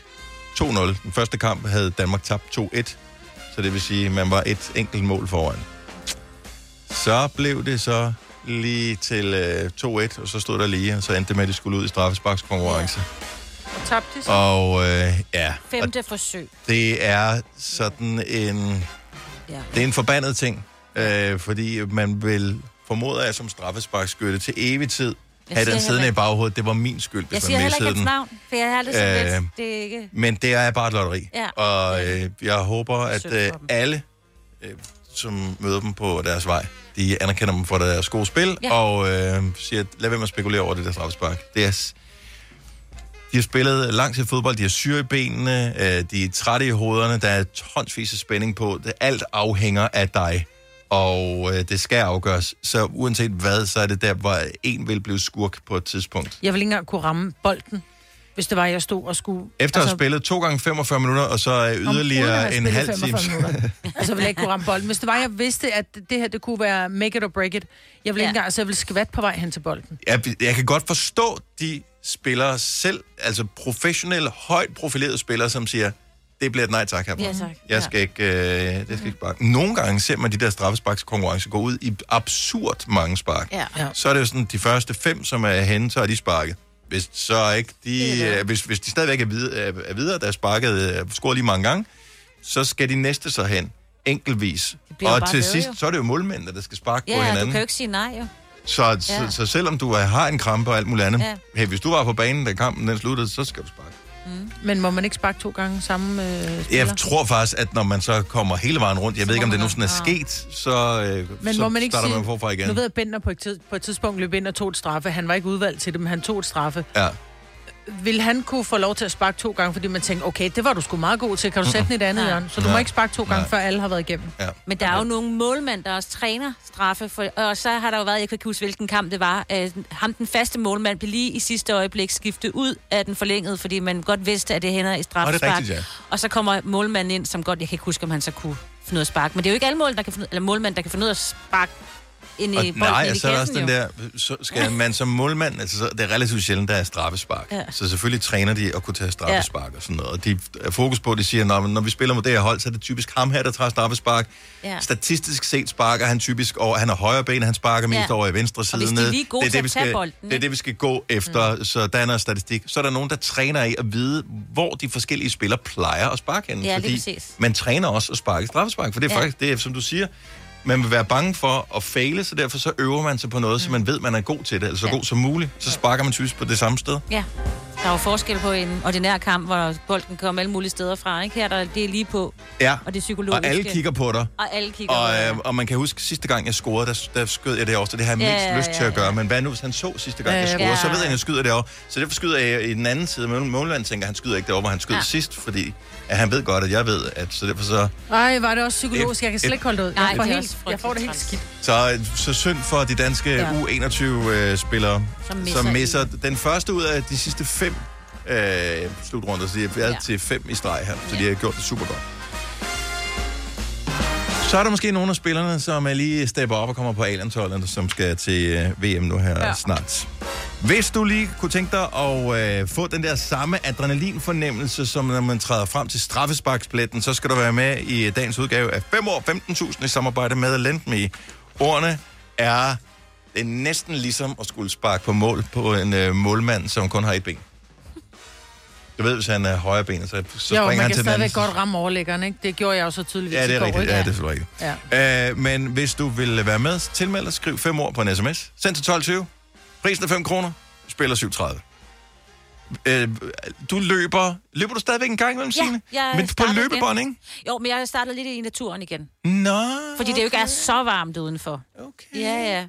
2-0. Den første kamp havde Danmark tabt 2-1, så det vil sige, at man var et enkelt mål foran. Så blev det så lige til øh, 2-1, og så stod der lige, og så endte det med, at de skulle ud i straffesparkskonkurrence. Og tabte? Og øh, ja, og Femte forsøg. det er sådan en... Ja. Det er en forbandet ting, øh, fordi man vil formode af som straffesparkskytte til evig tid Jeg have siger den siddende heller i baghovedet. Det var min skyld, hvis Jeg man siger heller missede ikke den. hans navn, for jeg har det sådan Øh, lidt. Det er ikke... Men det er bare et lotteri. Ja. Og øh, jeg håber, at øh, alle, øh, som møder dem på deres vej, de anerkender dem for deres gode spil, Ja. og øh, siger, lad være med at spekulere over det der straffespark. Det er, de har spillet lang tid fodbold, de har syre i benene, øh, de er trætte i hovederne, der er tonsvis af spænding på. Det, alt afhænger af dig, og øh, det skal afgøres. Så uanset hvad, så er det der, hvor en vil blive skurk på et tidspunkt. Jeg ville ikke engang kunne ramme bolden, hvis det var, jeg stod og skulle... Efter at have spillet to gange 45 minutter, og så øh, yderligere en halv time. 45 minutter. altså, ville jeg ikke kunne ramme bolden. Hvis det var, jeg vidste, at det her, det kunne være make it or break it. Jeg ville Ja. ikke engang, altså, jeg ville skvat på vej hen til bolden. jeg, jeg kan godt forstå de spillere selv, altså professionelle, højt profilerede spillere, som siger, det bliver et nej tak herfra. Ja, tak. Jeg skal ikke, øh, det skal ikke sparke. Nogle gange ser man de der straffesparkskonkurrencer gå ud i absurd mange spark. Ja. Ja. Så er det jo sådan, de første fem, som er henne, så er de sparket. Hvis så ikke de, øh, hvis, hvis de stadigvæk er, videre, er, er videre, der er sparket, øh, scoret lige mange gange, så skal de næste så hen, enkeltvis. Og til sidst, jo. så er det jo målmændene, der skal sparke på Ja, hinanden. du kan jo ikke sige nej, jo. Så, så, Ja. så selvom du er- har en krampe og alt muligt andet, Ja. hey, hvis du var på banen, da kampen den sluttede, så skal du sparke. Men må man ikke sparke to gange samme øh, spiller? Jeg tror faktisk, at når man så kommer hele vejen rundt, jeg ved ikke, om det nogensinde er sket, så, øh, Men så må man ikke starter sige, man forfra igen. nu ved jeg, at Bender på et, tid, på et tidspunkt løb ind og tog et straffe. Han var ikke udvalgt til det, men han tog et straffe. Ja. Vil han kunne få lov til at sparke to gange, fordi man tænker, okay, det var du sgu meget god til. Kan du sætte den i et andet hjørne? Så du må ikke sparke to gange, Nej. før alle har været igennem. Ja. Men der er jo nogle målmænd, der også træner straffe, for, og så har der jo været, jeg kan ikke huske, hvilken kamp det var, øh, ham den faste målmand blev lige i sidste øjeblik skiftet ud af den forlængede, fordi man godt vidste, at det hænder i straffespark. rigtigt, ja. Og så kommer målmanden ind, som godt, jeg kan ikke huske, om han så kunne finde ud af at sparke, men det er jo ikke alle mål, der kan finde, eller målmænd, der kan finde ud af at sparke i Og, nej, og så er der også den der, så skal man som målmand, altså så, det er relativt sjældent, der er straffespark. Ja. Så selvfølgelig træner de at kunne tage straffespark og sådan noget. Og de er fokus på, at de siger, når, når vi spiller mod det her hold, så er det typisk ham her, der tager straffespark. Ja. Statistisk set sparker han typisk over, han har højre ben, han sparker mest Ja. over i venstre side. hvis de er lige gode det er det, vi skal, bolden, Det er det, vi skal gå efter, mm. så der er noget statistik. Så er der nogen, der træner i at vide, hvor de forskellige spillere plejer at sparke henne. Ja, fordi man træner også at sparke straffespark, for det er Ja. faktisk, det er, som du siger, man vil være bange for at fejle, så derfor så øver man sig på noget, mm. så man ved, man er god til det, eller så Ja. god som muligt. Så sparker man typisk på det samme sted. Ja. Der er jo forskel på en ordinær kamp, hvor bolden kommer alle mulige steder fra. Ikke? Her der, det er lige på, Ja, og det er psykologisk. og alle kigger på dig. Og alle kigger Og, på dig. øh, og man kan huske, sidste gang jeg scorede, der, der skød jeg det også, og det har jeg Ja, mest ja, lyst ja, til at gøre. Men hvad nu, hvis han så sidste gang, Ja, jeg ja, scorede, ja. så ved jeg, at jeg skyder det over. Så derfor skyder jeg i den anden side. Målmanden tænker, at han skyder ikke derovre, hvor han skød Ja. sidst, fordi at han ved godt, at jeg ved, at så derfor så... Ej, var det også psykologisk. Et- Jeg kan slet ikke holde det ud. Nej, Jeg får, er helt, jeg får det helt skidt. Så, så synd for de danske Ja. ja. U21-spillere, Som som misser som misser den første ud af de sidste fem øh, slutrunder. Så de har været Ja. ja. til fem i streg her, så de har gjort det super godt. Så er der måske nogle af spillerne, som er lige stepper op og kommer på A-landsholdet, som skal til øh, VM nu her Ja. ja. snart. Hvis du lige kunne tænke dig at øh, få den der samme adrenalinfornemmelse, som når man træder frem til straffesparkspletten, så skal du være med i dagens udgave af 5 år 15.000 i samarbejde med Lendme. Ordene er det er næsten ligesom at skulle sparke på mål på en øh, målmand, som kun har et ben. Du ved, hvis han er højre ben, så, så Jo, springer man han kan til den anden. stadigvæk godt ramme overlæggeren, ikke? Det gjorde jeg jo så tydeligt Ja, det er rigtigt. Ja, det er selvfølgelig rigtigt. Ja. Øh, men hvis du vil være med, tilmeld dig, skriv 5 ord på en sms. Send til 12.20. Prisen er 5 kroner. Spiller 7.30. Øh, du løber... Løber du stadigvæk en gang imellem, Ja, Signe? jeg Men på løbebånd, igen. ikke? Jo, men jeg startede lidt i naturen igen. Nå, Fordi det jo ikke er så varmt udenfor. Okay. Ja,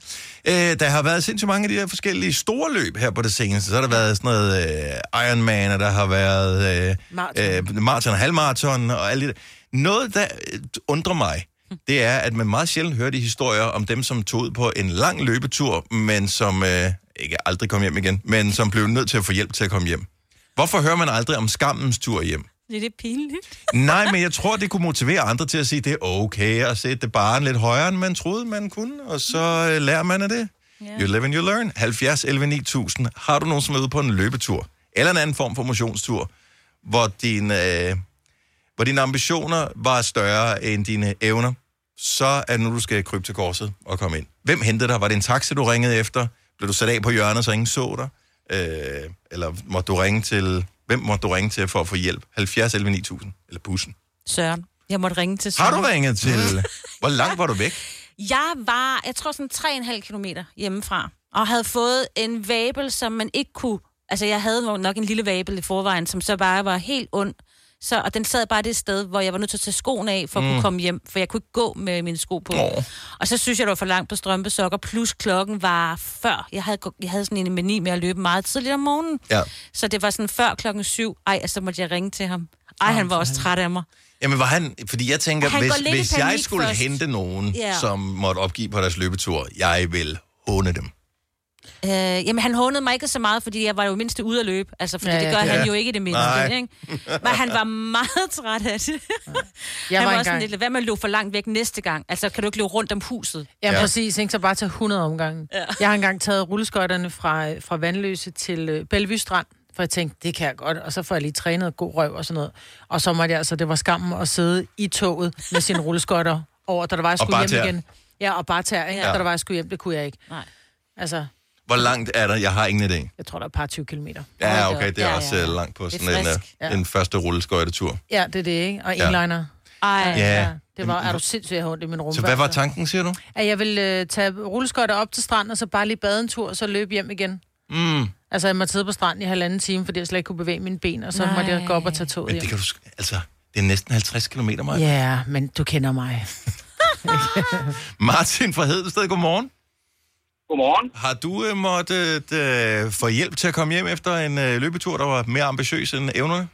ja. Øh, der har været sindssygt mange af de her forskellige store løb her på det seneste. Så har der været sådan noget øh, Ironman, og der har været øh, Marathon. øh, maraton og halvmarathon og alt det der. Noget, der øh, undrer mig, det er, at man meget sjældent hører de historier om dem, som tog ud på en lang løbetur, men som øh, ikke aldrig kom hjem igen, men som blev nødt til at få hjælp til at komme hjem. Hvorfor hører man aldrig om skammens tur hjem? Det er det pinligt. Nej, men jeg tror, det kunne motivere andre til at sige, det er okay at sætte barn lidt højere, end man troede, man kunne, og så øh, lærer man af det. Yeah. You live and you learn. 70 11 9000. Har du nogen, som er ude på en løbetur, eller en anden form for motionstur, hvor, din, øh, hvor dine ambitioner var større end dine evner, så er det nu, du skal krybe til korset og komme ind. Hvem hentede dig? Var det en taxa, du ringede efter? Blev du sat af på hjørnet, så ingen så dig? Øh, eller måtte du ringe til... Hvem måtte du ringe til for at få hjælp? 70 11 9000. Eller bussen. Søren. Jeg måtte ringe til Har Søren. du ringet til... Hvor langt var du væk? Jeg var, jeg tror sådan 3,5 kilometer hjemmefra, og havde fået en vabel, som man ikke kunne... Altså, jeg havde nok en lille vabel i forvejen, som så bare var helt ond. Så, og den sad bare det sted, hvor jeg var nødt til at tage skoen af, for at Mm. kunne komme hjem, for jeg kunne ikke gå med mine sko på. Åh. Og så synes jeg, det var for langt på strømpesokker, plus klokken var før. Jeg havde, jeg havde sådan en mani med at løbe meget tidligt om morgenen. Ja. Så det var sådan før klokken syv. Ej, så måtte jeg ringe til ham. Ej, han var også træt af mig. Jamen, var han... Fordi jeg tænker, Han hvis, hvis jeg skulle først. hente nogen, Ja. som måtte opgive på deres løbetur, jeg vil håne dem. Øh, jamen, han hånede mig ikke så meget, fordi jeg var jo mindst ude at løbe. Altså, fordi Ja, ja, det gør Ja. han jo ikke i det mindste. Nej. Ikke? Men han var meget træt af det. Jeg han var var også engang- sådan lidt, hvad med at løbe for langt væk næste gang? Altså, kan du ikke løbe rundt om huset? Ja, Ja. præcis. Ikke? Så bare tage 100 omgange. Ja. Jeg har engang taget rulleskøjterne fra, fra Vandløse til øh, Bellevue Strand, for jeg tænkte, det kan jeg godt. Og så får jeg lige trænet god røv og sådan noget. Og så måtte jeg altså, det var skammen at sidde i toget med sine rulleskøjter over, da der var, jeg Og skulle bare hjem tæer. igen. Ja, og bare tær, ikke? Ja. Ja. Da der var, jeg skulle hjem, det kunne jeg ikke. Nej. Altså, Hvor langt er der? Jeg har ingen idé. jeg tror, der er et par 20 kilometer. Ja, okay, det er Ja, også ja, ja, ja. langt på sådan en, uh, Ja. en første rulleskøjtetur. Ja, det er det, ikke? Og Ja. inliner. Ej, Ja. Det var, er du sindssygt, jeg har ondt i min rumpe. Så hvad var altså. tanken, siger du? At jeg ville øh, tage rulleskøjter op til stranden, og så bare lige bade en tur, og så løbe hjem igen. Mm. Altså, jeg måtte sidde på stranden i halvanden time, fordi jeg slet ikke kunne bevæge mine ben, og så Nej. måtte jeg gå op og tage toget Men det kan du... sk- Altså, det er næsten 50 km, mig. Ja, men du kender mig. Martin fra Hedensted, godmorgen. Godmorgen. Har du øh, måttet øh, få hjælp til at komme hjem efter en øh, løbetur, der var mere ambitiøs end evnerne?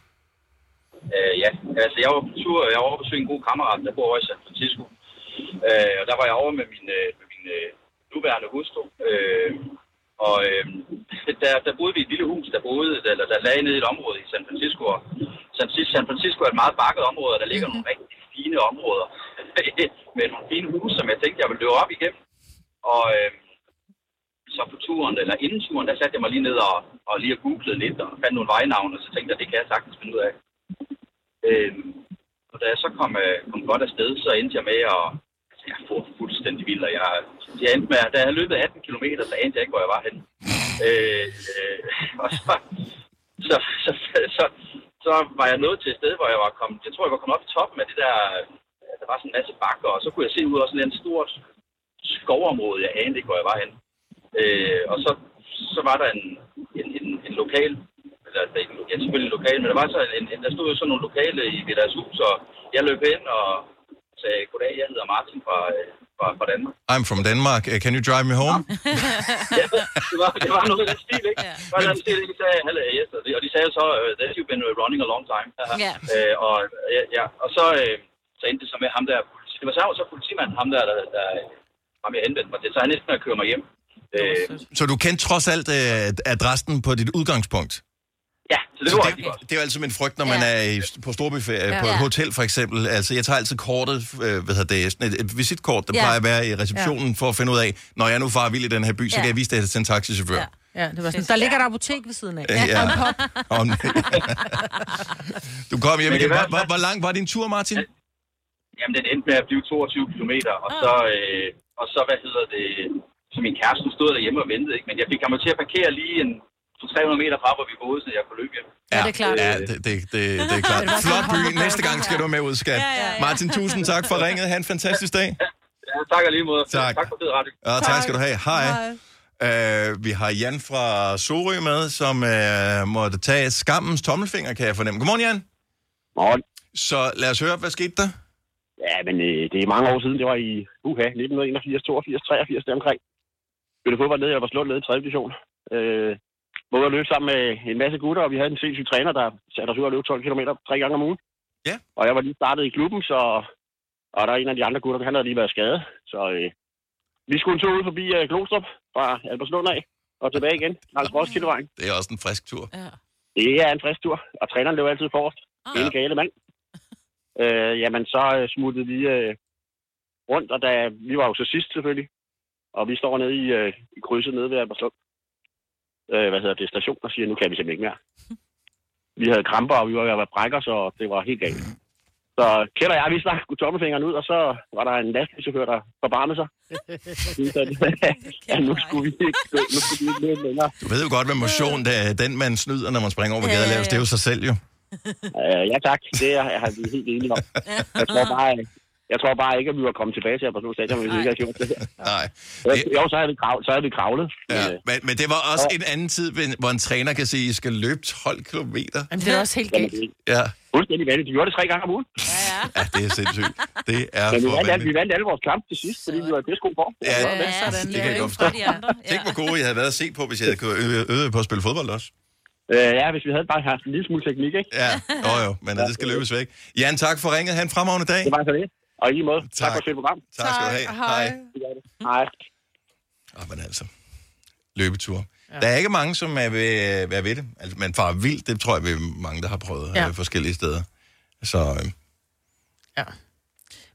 Øh, ja, altså jeg var på tur, jeg var over besøge en god kammerat, der bor over i San Francisco. Øh, og der var jeg over med min, øh, med min øh, nuværende hustru. Øh, og øh, der, der boede vi i et lille hus, der boede, eller der lagde ned i et område i San Francisco. Og San, San Francisco er et meget bakket område, og der ligger nogle rigtig fine områder med nogle fine huse, som jeg tænkte, jeg ville løbe op igennem. Og øh, så på turen, eller inden turen, der satte jeg mig lige ned og, og lige og googlede lidt, og fandt nogle vejnavne, og så tænkte jeg, det kan jeg sagtens finde ud af. Øhm, og da jeg så kom, øh, kom godt afsted, så endte jeg med at... Altså, jeg får fuldstændig vild, og jeg, jeg endte med, da jeg løbet 18 km, så anede jeg ikke, hvor jeg var henne. Øh, øh, og så, så, så, så, så, var jeg nået til et sted, hvor jeg var kommet... Jeg tror, jeg var kommet op i toppen af det der... Der var sådan en masse bakker, og så kunne jeg se ud over sådan et stort skovområde. Jeg anede ikke, hvor jeg var henne. Øh, og så, så var der en, en, en, en lokal eller der, ja, selvfølgelig lokale, men der var så en, en, der stod jo sådan nogle lokale i ved deres hus, og jeg løb hen og sagde, goddag, jeg hedder Martin fra, øh, fra, fra Danmark. I'm from Denmark. Uh, Can you drive me home? ja, det var, det var noget af den stil, ikke? Det var den stil, de sagde, hello, yes, og de, og de sagde så, uh, that you've been running a long time. Ja. Øh, og, ja, ja, og så, øh, så endte det så med ham der, politi, det var så, så politimanden, ham der, der, der ham jeg henvendte mig til, så han næsten at køre mig hjem. Øh, Så du kendte trods alt uh, adressen på dit udgangspunkt? Ja, så det Så var det, det er jo altid min frygt, når man er i, på storbyferie, Ja. ja. på et Ja. hotel for eksempel. Altså, jeg tager altid kortet, øh, hvad hedder det, sådan et, et visitkort, der Ja. ja. plejer at være i receptionen, for at finde ud af, når jeg nu farer vild i den her by, så Ja. kan jeg vise det til en taxichauffør. Ja. Ja, det var sådan, der ligger et apotek ved siden af. Ja. Ja. Pop. Om, du kom hjem igen. var- Hvor, hvor, hvor lang var din tur, Martin? Jamen, den endte med at blive 22 km, og så, øh, og så, hvad hedder det, så min kæreste stod derhjemme og ventede, ikke? men jeg fik ham til at parkere lige en 300 meter fra, hvor vi boede, så jeg kunne løbe hjem. Ja, det er klart. Ja, det, det, det, det er klart. Flot by. Næste gang skal du med ud, skat. Ja, ja, ja. Martin, tusind tak for ringet. Ha' en fantastisk dag. Ja, tak og lige måde. Tak. Tak for det, radio. Ja, tak skal du have. Hej. Uh, vi har Jan fra Sorø med, som uh, måtte tage skammens tommelfinger, kan jeg fornemme. Godmorgen, Jan. Morgen. Så lad os høre, hvad skete der? Ja, men øh, det er mange år siden. Det var i UHA 1981, 82, 83 deromkring. Spillede fodbold ned, jeg var slået ned i 3. division. Øh, var ude at løbe sammen med en masse gutter, og vi havde en sindssyg træner, der satte os ud og løbe 12 km tre gange om ugen. Ja. Og jeg var lige startet i klubben, så og der er en af de andre gutter, han havde lige været skadet. Så øh, vi skulle en tur ud forbi øh, Glostrup fra Albertslund af og tilbage igen langs Roskildevejen. Det er også en frisk tur. Ja. Det er en frisk tur, og træneren løb altid forrest. Ah. Det er en gale mand. øh, jamen, så øh, smuttede vi øh, rundt, og da, vi var jo så sidst selvfølgelig. Og vi står nede i, øh, i krydset nede ved Albertslund. Øh, hvad hedder det, station, og siger, nu kan vi simpelthen ikke mere. Vi havde kramper, og vi var ved at være brækker, så det var helt galt. Så Kjeld og jeg, vi stak tommelfingeren ud, og så var der en lastbilchauffør, der forbarmede sig. Så, ja, nu skulle vi ikke, nu skulle vi ikke løbe længere. Du ved jo godt, hvad motion det er. Den, man snyder, når man springer over gaden, laves, det er jo sig selv jo. Øh, ja tak, det er, er vi helt enige om. Jeg tror bare, jeg tror bare ikke, at vi var kommet tilbage til at på stadion, hvis vi ikke havde gjort det. Nej. Jo, så havde vi, krav, så havde vi kravlet. Ja, Men, øh, men, men det var også en anden tid, hvor en træner kan sige, at I skal løbe 12 km. Jamen, det er også helt galt. Ja, Fuldstændig vanligt. De gjorde det tre gange om ugen. ja det er sindssygt. Det er Men vi for vandt, alle, vi vanvittigt. vandt alle vores kampe til sidst, fordi vi var i pisse god form. Ja, Ja, det kan jeg godt forstå. Tænk, hvor gode I havde været at se på, hvis jeg havde kunne øve, øve på at spille fodbold også. Øh, ja, hvis vi havde bare haft en lille smule teknik, ikke? Ja, jo jo, men det skal løbes væk. Jan, tak for ringet. Ha' en fremragende dag. Det var så det. Og i lige måde. Tak, tak for et program. Tak skal du have. Hej. Hej. Åh, men altså, løbetur. Ja. Der er ikke mange, som er ved, er ved det. Altså, man farer vildt, det tror jeg, vi er mange, der har prøvet Ja. ja. forskellige steder. Så øh,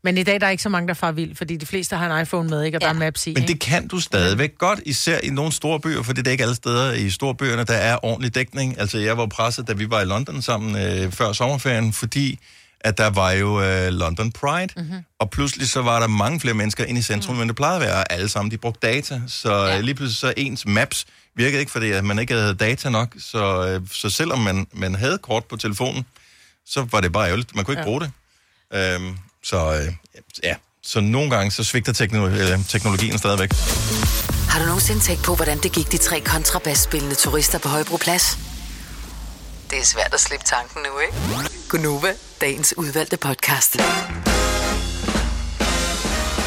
Men i dag der er ikke så mange, der farer vild, fordi de fleste har en iPhone med, ikke? Og ja. der er maps i. Men ikke? det kan du stadigvæk godt, især i nogle store byer, for det er ikke alle steder i store byerne, der er ordentlig dækning. Altså, jeg var presset, da vi var i London sammen øh, før sommerferien, fordi at der var jo øh, London Pride, mm-hmm. og pludselig så var der mange flere mennesker inde i centrum, mm. end det plejede at være, og alle sammen, de brugte data, så ja. lige pludselig så ens maps virkede ikke, fordi at man ikke havde data nok, så, øh, så selvom man, man havde kort på telefonen, så var det bare ærgerligt, man kunne ikke ja. bruge det. Øhm, så øh, ja, så nogle gange så svigter teknolo- øh, teknologien stadigvæk. Har du nogensinde tænkt på, hvordan det gik de tre kontrabasspillende turister på Højbroplads? Det er svært at slippe tanken nu, ikke? Gunova, dagens udvalgte podcast.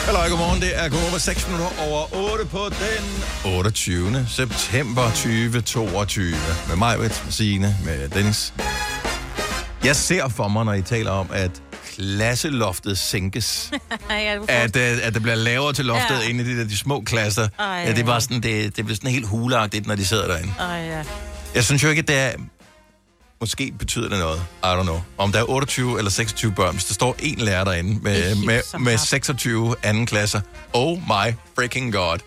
Hallo, godmorgen. Det er Gunova 6 minutter over 8 på den 28. september 2022. Med mig, med Signe, med Dennis. Jeg ser for mig, når I taler om, at klasseloftet sænkes. ja, at, øh, at det bliver lavere til loftet Ja. inde i de, der, de små klasser. Ej, ja, det, var sådan, det, det bliver sådan helt huleagtigt, når de sidder derinde. Ej, ja. Jeg synes jo ikke, at det er... Måske betyder det noget. I don't know. Om der er 28 eller 26 børn, hvis der står en lærer derinde Det er med, med, med hap. 26 anden klasser. Oh my freaking god.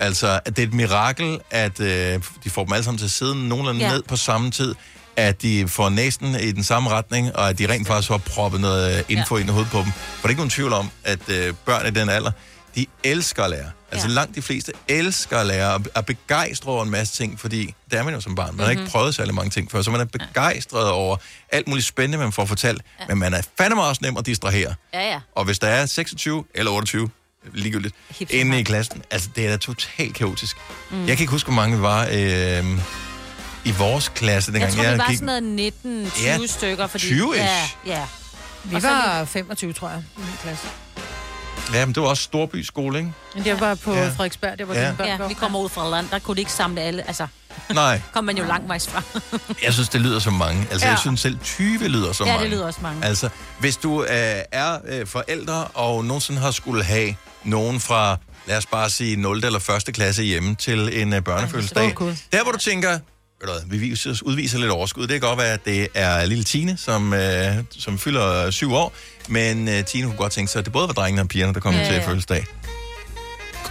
Altså, at det er et mirakel, at øh, de får dem alle sammen til at sidde nogenlunde Ja. ned på samme tid, at de får næsten i den samme retning, og at de rent faktisk har proppet noget øh, info ja. ind i hovedet på dem. For der er ikke nogen tvivl om, at øh, børn i den alder, de elsker at lære. Altså Ja. langt de fleste elsker at lære, og er begejstret over en masse ting, fordi det er man jo som barn. Man mm-hmm. har ikke Mhm. prøvet særlig mange ting før, så man er begejstret over alt muligt spændende, man får fortalt, ja. men man er fandme også nem at distrahere. Ja, ja. Og hvis der er 26 eller 28, ligegyldigt, Hip som inde i klassen, altså det er da totalt kaotisk. Mm. Jeg kan ikke huske, hvor mange vi var. Øh, i vores klasse, Jeg dengang tror, vi var gik... sådan noget 19-20 Ja, stykker. Fordi, 20-ish. Ja, ja. Vi Og så var 25, tror jeg, i min klasse. Ja, men det var også Storby skole, ikke? Men det var på Ja. ja. Frederiksberg, det var Ja. ja. børn Ja, vi kommer ud fra land, der kunne de ikke samle alle. Altså, Nej, kom man jo langvejs fra. jeg synes, det lyder som mange. Altså, ja. Ja. jeg synes selv 20 lyder som Ja, det mange. lyder også mange. Altså, hvis du øh, er øh, forældre, og nogensinde har skulle have nogen fra, lad os bare sige, 0. eller 1. klasse hjemme til en øh, børnefødselsdag. Cool. Der, hvor du tænker, ved vi viser, udviser lidt overskud. Det kan godt være, at det er lille Tine, som, øh, som fylder syv år, men øh, Tine kunne godt tænke sig, at det både var drengene og pigerne, der kom Ja, til ja. fødselsdag.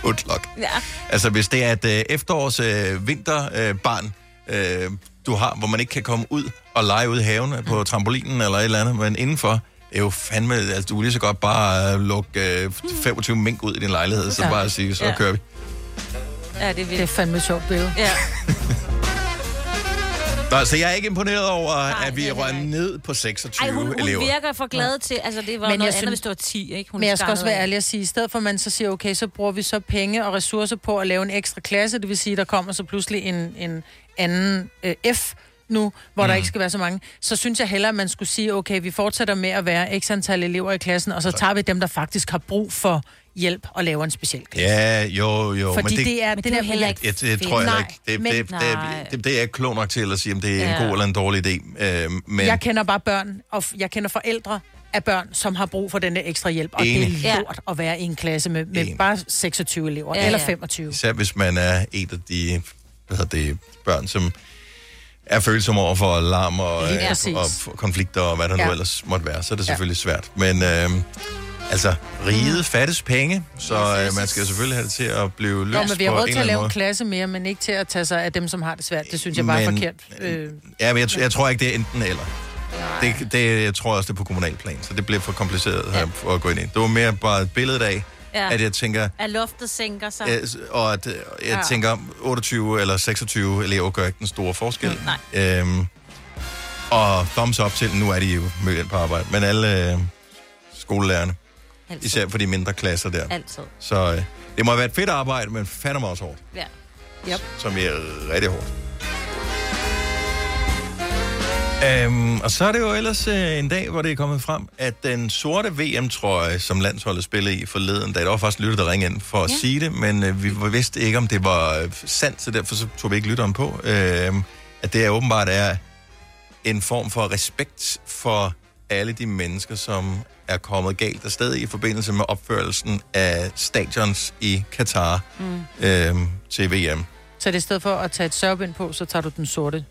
Good luck. ja. Altså, hvis det er et øh, efterårs øh, vinterbarn, øh, barn, øh, du har, hvor man ikke kan komme ud og lege ude i haven øh, på trampolinen eller et eller andet, men indenfor, det er jo fandme, altså du lige så godt bare øh, lukke øh, 25 mink ud i din lejlighed, så Ja. bare sige, så Ja. kører vi. ja, det er Det er vildt. fandme sjovt billede. Ja. Nå, så jeg er ikke imponeret over, Nej, at vi er rører ned på 26 Ej, hun, hun elever. virker for glad til, altså det var Men noget andet, synes- hvis det var 10, ikke? Hun Men jeg skal også være ærlig at sige, i stedet for at man så siger, okay, så bruger vi så penge og ressourcer på at lave en ekstra klasse, det vil sige, der kommer så pludselig en, en anden øh, F nu, hvor mm. der ikke skal være så mange, så synes jeg hellere, at man skulle sige, okay, vi fortsætter med at være x antal elever i klassen, og så tager vi dem, der faktisk har brug for hjælp og laver en speciel klasse. Ja, jo, jo. Fordi men det, det er Men det det er heller ikke Jeg, jeg tror heller Nej, ikke, det, men- det, det, det, det, det er jeg ikke klog nok til at sige, om det er en Ja. god eller en dårlig idé. Øh, men Jeg kender bare børn, og jeg kender forældre af børn, som har brug for den der ekstra hjælp, og Enig. det er lort at være i en klasse med, med Enig. bare 26 elever, Ja, eller ja. 25. især hvis man er et af de hvad hedder det, børn, som er følsomme over for alarm og, Lige øh, præcis. og konflikter og hvad der ja. Ja. nu ellers måtte være, så er det Ja. selvfølgelig svært. Men øh, altså, riget fattes penge, så øh, man skal selvfølgelig have det til at blive løst Nå, men vi har råd til at lave en klasse mere, men ikke til at tage sig af dem, som har det svært. Det synes jeg bare er Men- forkert. Øh, Ja, men jeg, jeg tror ikke, det er enten eller. Det, det, jeg tror også, det er på kommunalplan, så det bliver for kompliceret her for at gå ind i. Det var mere bare et billede af, Ja. at jeg tænker, At loftet sænker sig. Øh, og at, øh, jeg ja. Ja. tænker, 28 eller 26 elever gør ikke den store forskel. Mm, nej. Øhm, og thumbs up til, nu er de jo mødt på arbejde, men alle øh, skolelærerne, Altid. især for de mindre klasser der. Altid. Så øh, det må have været et fedt arbejde, men fandme også hårdt, Ja. yep. som er rigtig hårdt. Øhm, og så er det jo ellers øh, en dag, hvor det er kommet frem, at den sorte VM-trøje, som landsholdet spillede i forleden dag, der var faktisk lytter, der ringede ind for at Ja. sige det, men øh, vi vidste ikke, om det var øh, sandt, så derfor så tog vi ikke lytteren på. Øh, at det er åbenbart er en form for respekt for alle de mennesker, som er kommet galt afsted i forbindelse med opførelsen af stadions i Katar Mm. øh, til VM. Så det er i stedet for at tage et sørbind på, så tager du den sorte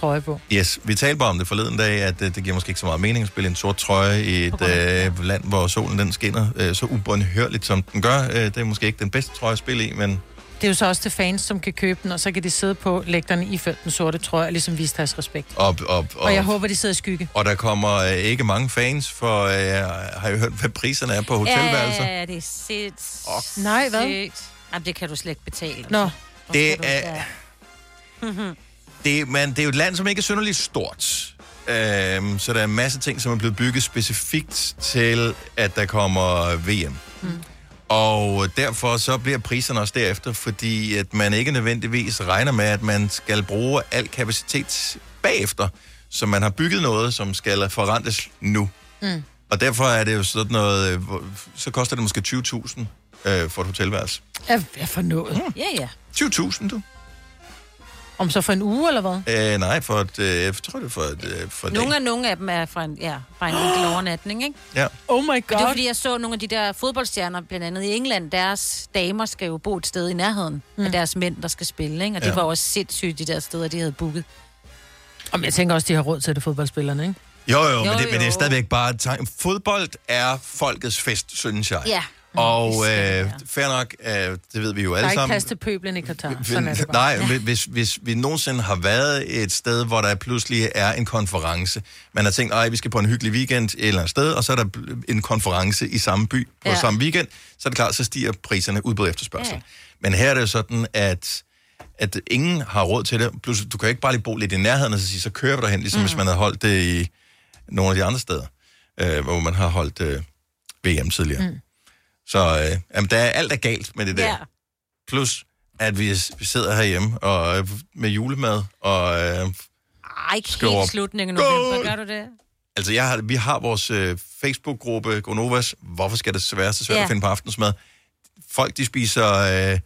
trøje på. Yes, vi talte bare om det forleden dag, at øh, det giver måske ikke så meget mening at spille en sort trøje i et øh, land, hvor solen den skinner øh, så ubønhørligt, som den gør. Øh, det er måske ikke den bedste trøje at spille i, men Det er jo så også til fans, som kan købe den, og så kan de sidde på lægterne i den sorte trøje og ligesom vise deres respekt. op, op, Og jeg håber, de sidder i skygge. og der kommer øh, ikke mange fans, for øh, jeg har jo hørt, hvad priserne er på hotelværelser. Ja, det er sindssygt. Nej, hvad? Jamen, det kan du slet ikke betale. Nå. Det er, det, man, det er jo et land, som ikke er synderligt stort. Øhm, så der er en masse ting, som er blevet bygget specifikt til, at der kommer VM. Mm. Og derfor så bliver priserne også derefter, fordi at man ikke nødvendigvis regner med, at man skal bruge al kapacitet bagefter. Så man har bygget noget, som skal forrentes nu. Mm. Og derfor er det jo sådan noget, øh, så koster det måske 20.000 øh, for et hotelværelse. Ja, hvad for noget? Ja, ja. 20.000, du? Om så for en uge, eller hvad? Øh, nej, for et, øh, jeg tror det er for et, øh, for Nogle af, nogle af dem er fra en, ja, fra en enkelt overnatning, ikke? Ja. Oh my Men det er god. fordi, jeg så nogle af de der fodboldstjerner, blandt andet i England, deres damer skal jo bo et sted i nærheden mm. af deres mænd, der skal spille, ikke? Og det Ja. var også sindssygt, de der steder, de havde booket. Om jeg tænker også, de har råd til det, fodboldspillerne, ikke? Jo, jo, Jo, men, det, men det er jo. stadigvæk bare... Fodbold er folkets fest, synes jeg. Ja. Og øh, fair nok, øh, det ved vi jo Der alle er ikke sammen. plads til pøblen i Katar. Sådan er det bare. Nej, ja. hvis, hvis vi nogensinde har været et sted, hvor der pludselig er en konference, man har tænkt, at vi skal på en hyggelig weekend et eller andet sted, og så er der en konference i samme by på Ja. samme weekend, så er det klart, så stiger priserne udbud efterspørgsel. Ja. Men her er det jo sådan, at at ingen har råd til det. Plus, du kan jo ikke bare lige bo lidt i nærheden og så sige, så kører vi derhen, ligesom mm. hvis man havde holdt det i nogle af de andre steder, øh, hvor man har holdt øh, VM tidligere. Mm. Så øh, jamen, der er alt er galt med det der. Ja. Plus, at vi, vi sidder herhjemme og, øh, med julemad, og øh, Ej, ikke Skriver op. helt slutningen af november, gør du det? altså jeg har, vi har vores øh, Facebook-gruppe Gonovas, hvorfor skal det være så svært Ja. at finde på aftensmad? Folk, de spiser øh,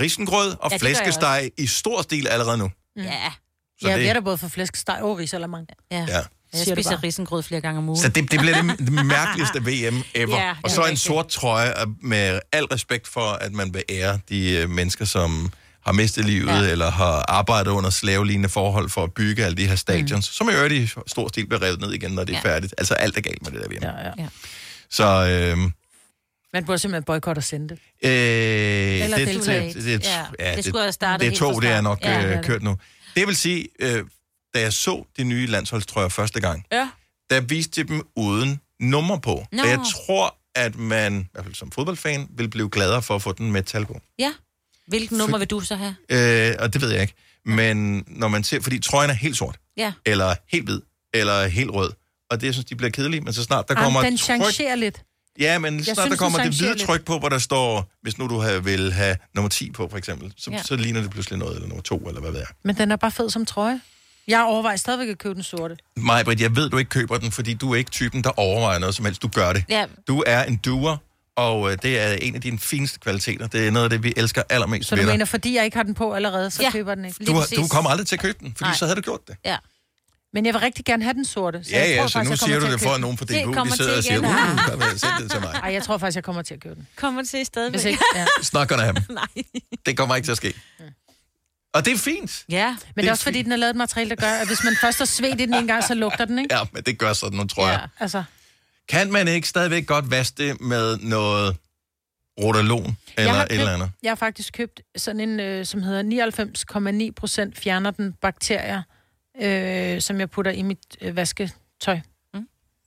risengrød og Ja, flæskesteg i stor stil allerede nu. Ja. Så ja, det- vi er der både for flæskesteg og risalamang. Ja. Ja. Jeg spiser risengrød flere gange om ugen. Så det, det bliver det, det mærkeligste VM ever. Ja, og det så er en sort trøje med al respekt for, at man vil ære de øh, mennesker, som har mistet livet, ja. eller har arbejdet under slavelignende forhold for at bygge alle de her stadions, mm. som i øvrigt i stor stil bliver revet ned igen, når det er Ja. færdigt. Altså alt er galt med det der VM. Ja, ja. Ja. Så øh, Man burde simpelthen boykotte og sende det. øh, Eller det, deltage. det, det, Ja, ja, det skulle have startet Det er helt to, fra det er nok Ja, det er øh, det. kørt nu. Det vil sige, øh, da jeg så de nye landsholdstrøjer første gang, Ja. der viste de dem uden nummer på. Og jeg tror, at man, i hvert fald som fodboldfan, vil blive gladere for at få den med tal på. Ja. Hvilken nummer vil du så have? Øh, og det ved jeg ikke. Men når man ser, fordi trøjen er helt sort, Ja. eller helt hvid, eller helt rød, og det, jeg synes, de bliver kedelige, men så snart der Jamen, kommer den et tryk... changerer lidt. Ja, men snart synes, der kommer den det hvide tryk på, hvor der står, hvis nu du have, vil have nummer 10 på, for eksempel, så, ja. så ligner det pludselig noget, eller nummer 2, eller hvad ved jeg. Men den er bare fed som trøje. Jeg overvejer stadigvæk at købe den sorte. Majbrit, jeg ved, du ikke køber den, fordi du er ikke typen, der overvejer noget som helst. Du gør det. Ja. Du er en doer, og øh, det er en af dine fineste kvaliteter. Det er noget af det, vi elsker allermest Så du ved dig. mener, fordi jeg ikke har den på allerede, så Ja, køber den ikke. Du, har, du kommer aldrig til at købe den, fordi Nej. så havde du gjort det. Ja. Men jeg vil rigtig gerne have den sorte. Så Ja, jeg ja, tror så faktisk, nu jeg siger kommer du til det at for, købe at nogen fra Det DBU, kommer de sidder og til siger, igen. uh, kom her, send det til mig. Ej, jeg tror faktisk, jeg kommer til at købe den. Kommer til stadigvæk. Hvis ikke, ja. Snak af ham. Nej. Det kommer ikke til at ske. Og det er fint. Ja. Men det er også fordi, den er lavet et materiale, der gør, at hvis man først har svedt i den en gang, så lugter den, ikke? Ja, men det gør sådan nogle, tror jeg. Ja, altså. Kan man ikke stadigvæk godt vaske det med noget rotalon eller jeg har et eller andet? Jeg har faktisk købt sådan en, øh, som hedder 99,9 procent fjerner den bakterier, øh, som jeg putter i mit øh, vasketøj.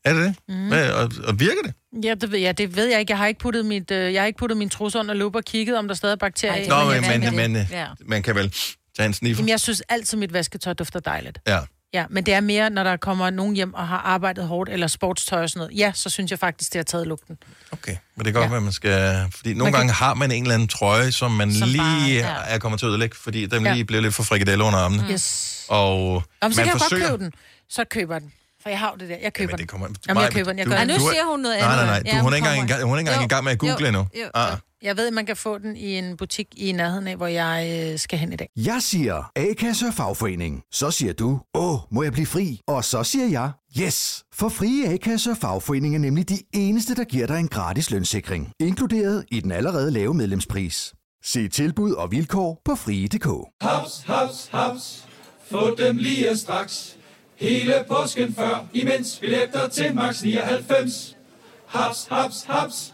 Er det det? Mm. Hvad, og, og virker det? Ja, det ved jeg, det ved jeg ikke. Jeg har ikke puttet, mit, øh, jeg har ikke puttet min trus under lup og kigget, om der stadig er bakterier. i, Nå, men, men, det. men Ja. man kan vel tage en sniffer. Jamen, jeg synes altid, mit vasketøj dufter dejligt. Ja. Ja, men det er mere, når der kommer nogen hjem og har arbejdet hårdt, eller sportstøj og sådan noget. Ja, så synes jeg faktisk, det har taget lugten. Okay, men det kan godt være, man skal... Fordi nogle Man kan- gange har man en eller anden trøje, som man Som lige bare- ja. ja. er kommet til at ødelægge, fordi den Ja. lige bliver lidt for frikadelle under armene. Yes. Og Om, så man kan jeg forsøger... godt købe den. Så køber jeg den. For jeg har det der. Jeg køber det kommer... den. Jamen, jeg køber den. Jeg gør Ej, den. nu siger hun noget Nej, andet. nej, nej. Du, Ja, hun, er ikke engang, i gang- hun er ikke engang i gang med at google jo, endnu. jo, Ah. Jeg ved, at man kan få den i en butik i nærheden af, hvor jeg øh, skal hen i dag. Jeg siger A-kasse og fagforening. Så siger du, åh, må jeg blive fri? Og så siger jeg, yes! For frie A-kasse og fagforening er nemlig de eneste, der giver dig en gratis lønssikring. Inkluderet i den allerede lave medlemspris. Se tilbud og vilkår på frie.dk. Haps, haps, haps. Få dem lige straks. Hele påsken før, imens billetter til max 99. Haps, haps, haps.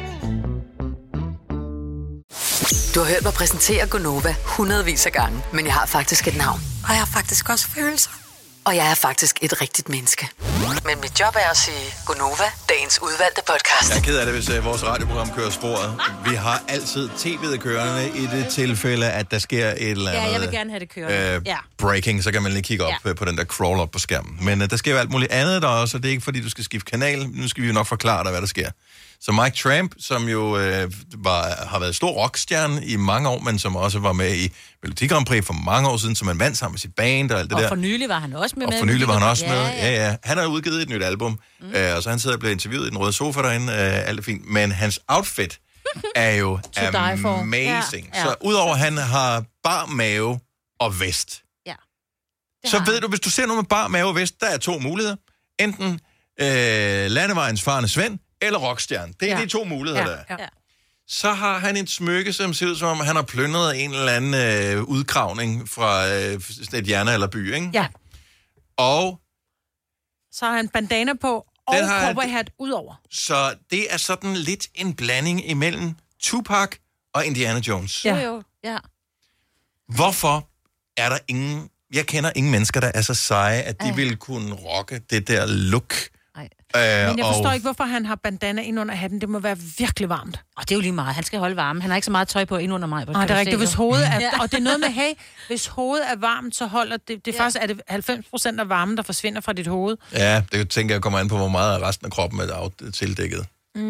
Du har hørt mig præsentere Gonova hundredvis af gange, men jeg har faktisk et navn. Og jeg har faktisk også følelser. Og jeg er faktisk et rigtigt menneske. Men mit job er at sige Gonova, dagens udvalgte podcast. Jeg er ked af det, hvis uh, vores radioprogram kører sporet. Vi har altid tv'et kørende i det tilfælde, at der sker et eller andet... Ja, jeg vil gerne have det kørende. øh, Ja. breaking, så kan man lige kigge op Ja. ja. på den der crawl op på skærmen. Men uh, der sker jo alt muligt andet der også, og det er ikke fordi, du skal skifte kanal. Nu skal vi jo nok forklare dig, hvad der sker. Så Mike Tramp, som jo øh, var, har været stor rockstjerne i mange år, men som også var med i Melodi Grand Prix for mange år siden, som man vandt sammen med sit band og alt det Og der. for nylig var han også med. Og for nylig var han også med. Ja. Ja, ja. Han har udgivet et nyt album, mm. øh, og så han sidder og bliver interviewet i den røde sofa derinde. Øh, alt er fint. Men hans outfit er jo amazing. Ja, ja. Så udover at han har bar mave og vest, Ja. så ved du, hvis du ser noget med bar mave og vest, der er to muligheder. Enten øh, landevejens farne Svend, eller rockstjerne. Det er Ja. de to muligheder, Ja, der er. Ja. Så har han et smykke, som ser ud som om, han har plyndret en eller anden øh, udgravning fra øh, et hjerne eller by, ikke? Ja. Og Så har han bandana på, og cowboyhat udover. Så det er sådan lidt en blanding imellem Tupac og Indiana Jones. Jo, Ja. jo. Ja. Hvorfor er der ingen jeg kender ingen mennesker, der er så seje, at de Ej. vil kunne rocke det der look. Nej. Øh, Men jeg forstår og- ikke, hvorfor han har bandana ind under hatten. Det må være virkelig varmt. Og det er jo lige meget. Han skal holde varme. Han har ikke så meget tøj på ind under mig. Ah, det er rigtigt. Hvis hovedet er, Ja. og det er noget med, hey, hvis hovedet er varmt, så holder det, det er Ja. faktisk er det 90 procent af varmen, der forsvinder fra dit hoved. Ja, det tænker jeg kommer an på, hvor meget af resten af kroppen er tildækket. Ja,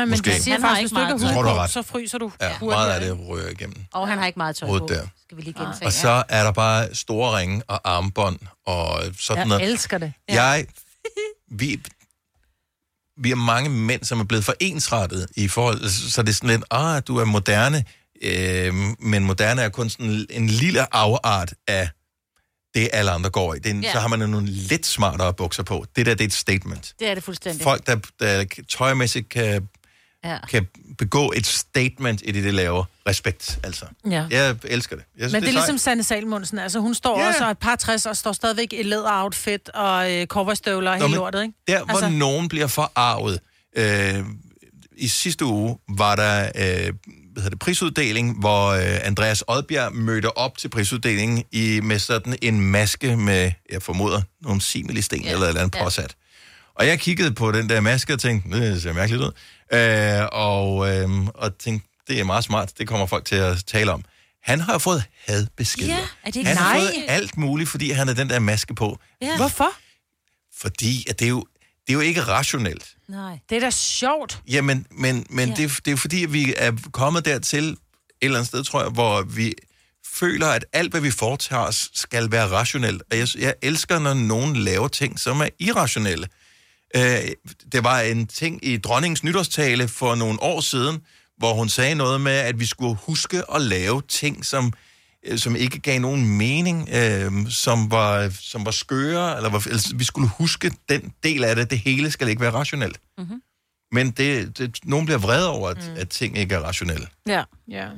men Måske. det siger Han har faktisk, ikke hvis du ikke meget har Tror du ret. så fryser du Ja, hurtigere. meget af det rører igennem. Og han har ikke meget tøj på. der. Skal vi lige gentage. Og så er der bare store ringe og armbånd og sådan Jeg noget. elsker det. Jeg, vi, vi er mange mænd, som er blevet for ensrettet i forhold, så det er sådan lidt, ah, du er moderne, øh, men moderne er kun sådan en lille afart af det, alle andre går i. Det er en. Så har man nogle lidt smartere bukser på. Det der, det er et statement. Det er det fuldstændig. Folk, der, der tøjmæssigt kan, Ja. kan begå et statement i det, de laver. Respekt, altså. Ja. Jeg elsker det. Jeg synes, Men det er sejt. ligesom Sanne Salmonsen. Altså, hun står Ja. også og er et par 60 og står stadigvæk i læderoutfit og øh, coverstøvler og hele lortet, ikke? Der, hvor Altså- nogen bliver forarvet. Øh, I sidste uge var der øh, hvad hedder det, prisuddeling, hvor øh, Andreas Odbjerg mødte op til prisuddelingen i, med sådan en maske med, jeg formoder, nogle similisten yeah. eller et eller andet Ja. påsat. Og jeg kiggede på den der maske og tænkte, det ser mærkeligt ud. Øh, og, øh, og tænkte, det er meget smart, det kommer folk til at tale om. Han har jo fået hadbeskeder. Ja, er det ikke han har nej? fået alt muligt, fordi han har den der maske på. Ja. Hvorfor? Fordi at det, er jo, det er jo ikke rationelt. Nej. Det er da sjovt. Jamen, men, men ja. det, er- det er fordi, at vi er kommet dertil et eller andet sted, tror jeg, hvor vi føler, at alt, hvad vi foretager os, skal være rationelt. Og jeg, jeg elsker, når nogen laver ting, som er irrationelle. Øh, det var en ting i dronningens nytårstale for nogle år siden, hvor hun sagde noget med, at vi skulle huske at lave ting, som, øh, som ikke gav nogen mening, øh, som, var, som var skøre, eller, var, eller vi skulle huske den del af det. Det hele skal ikke være rationelt. Mhm. Men det, det, nogen bliver vred over, at, mm. at ting ikke er rationelle. Ja. ja.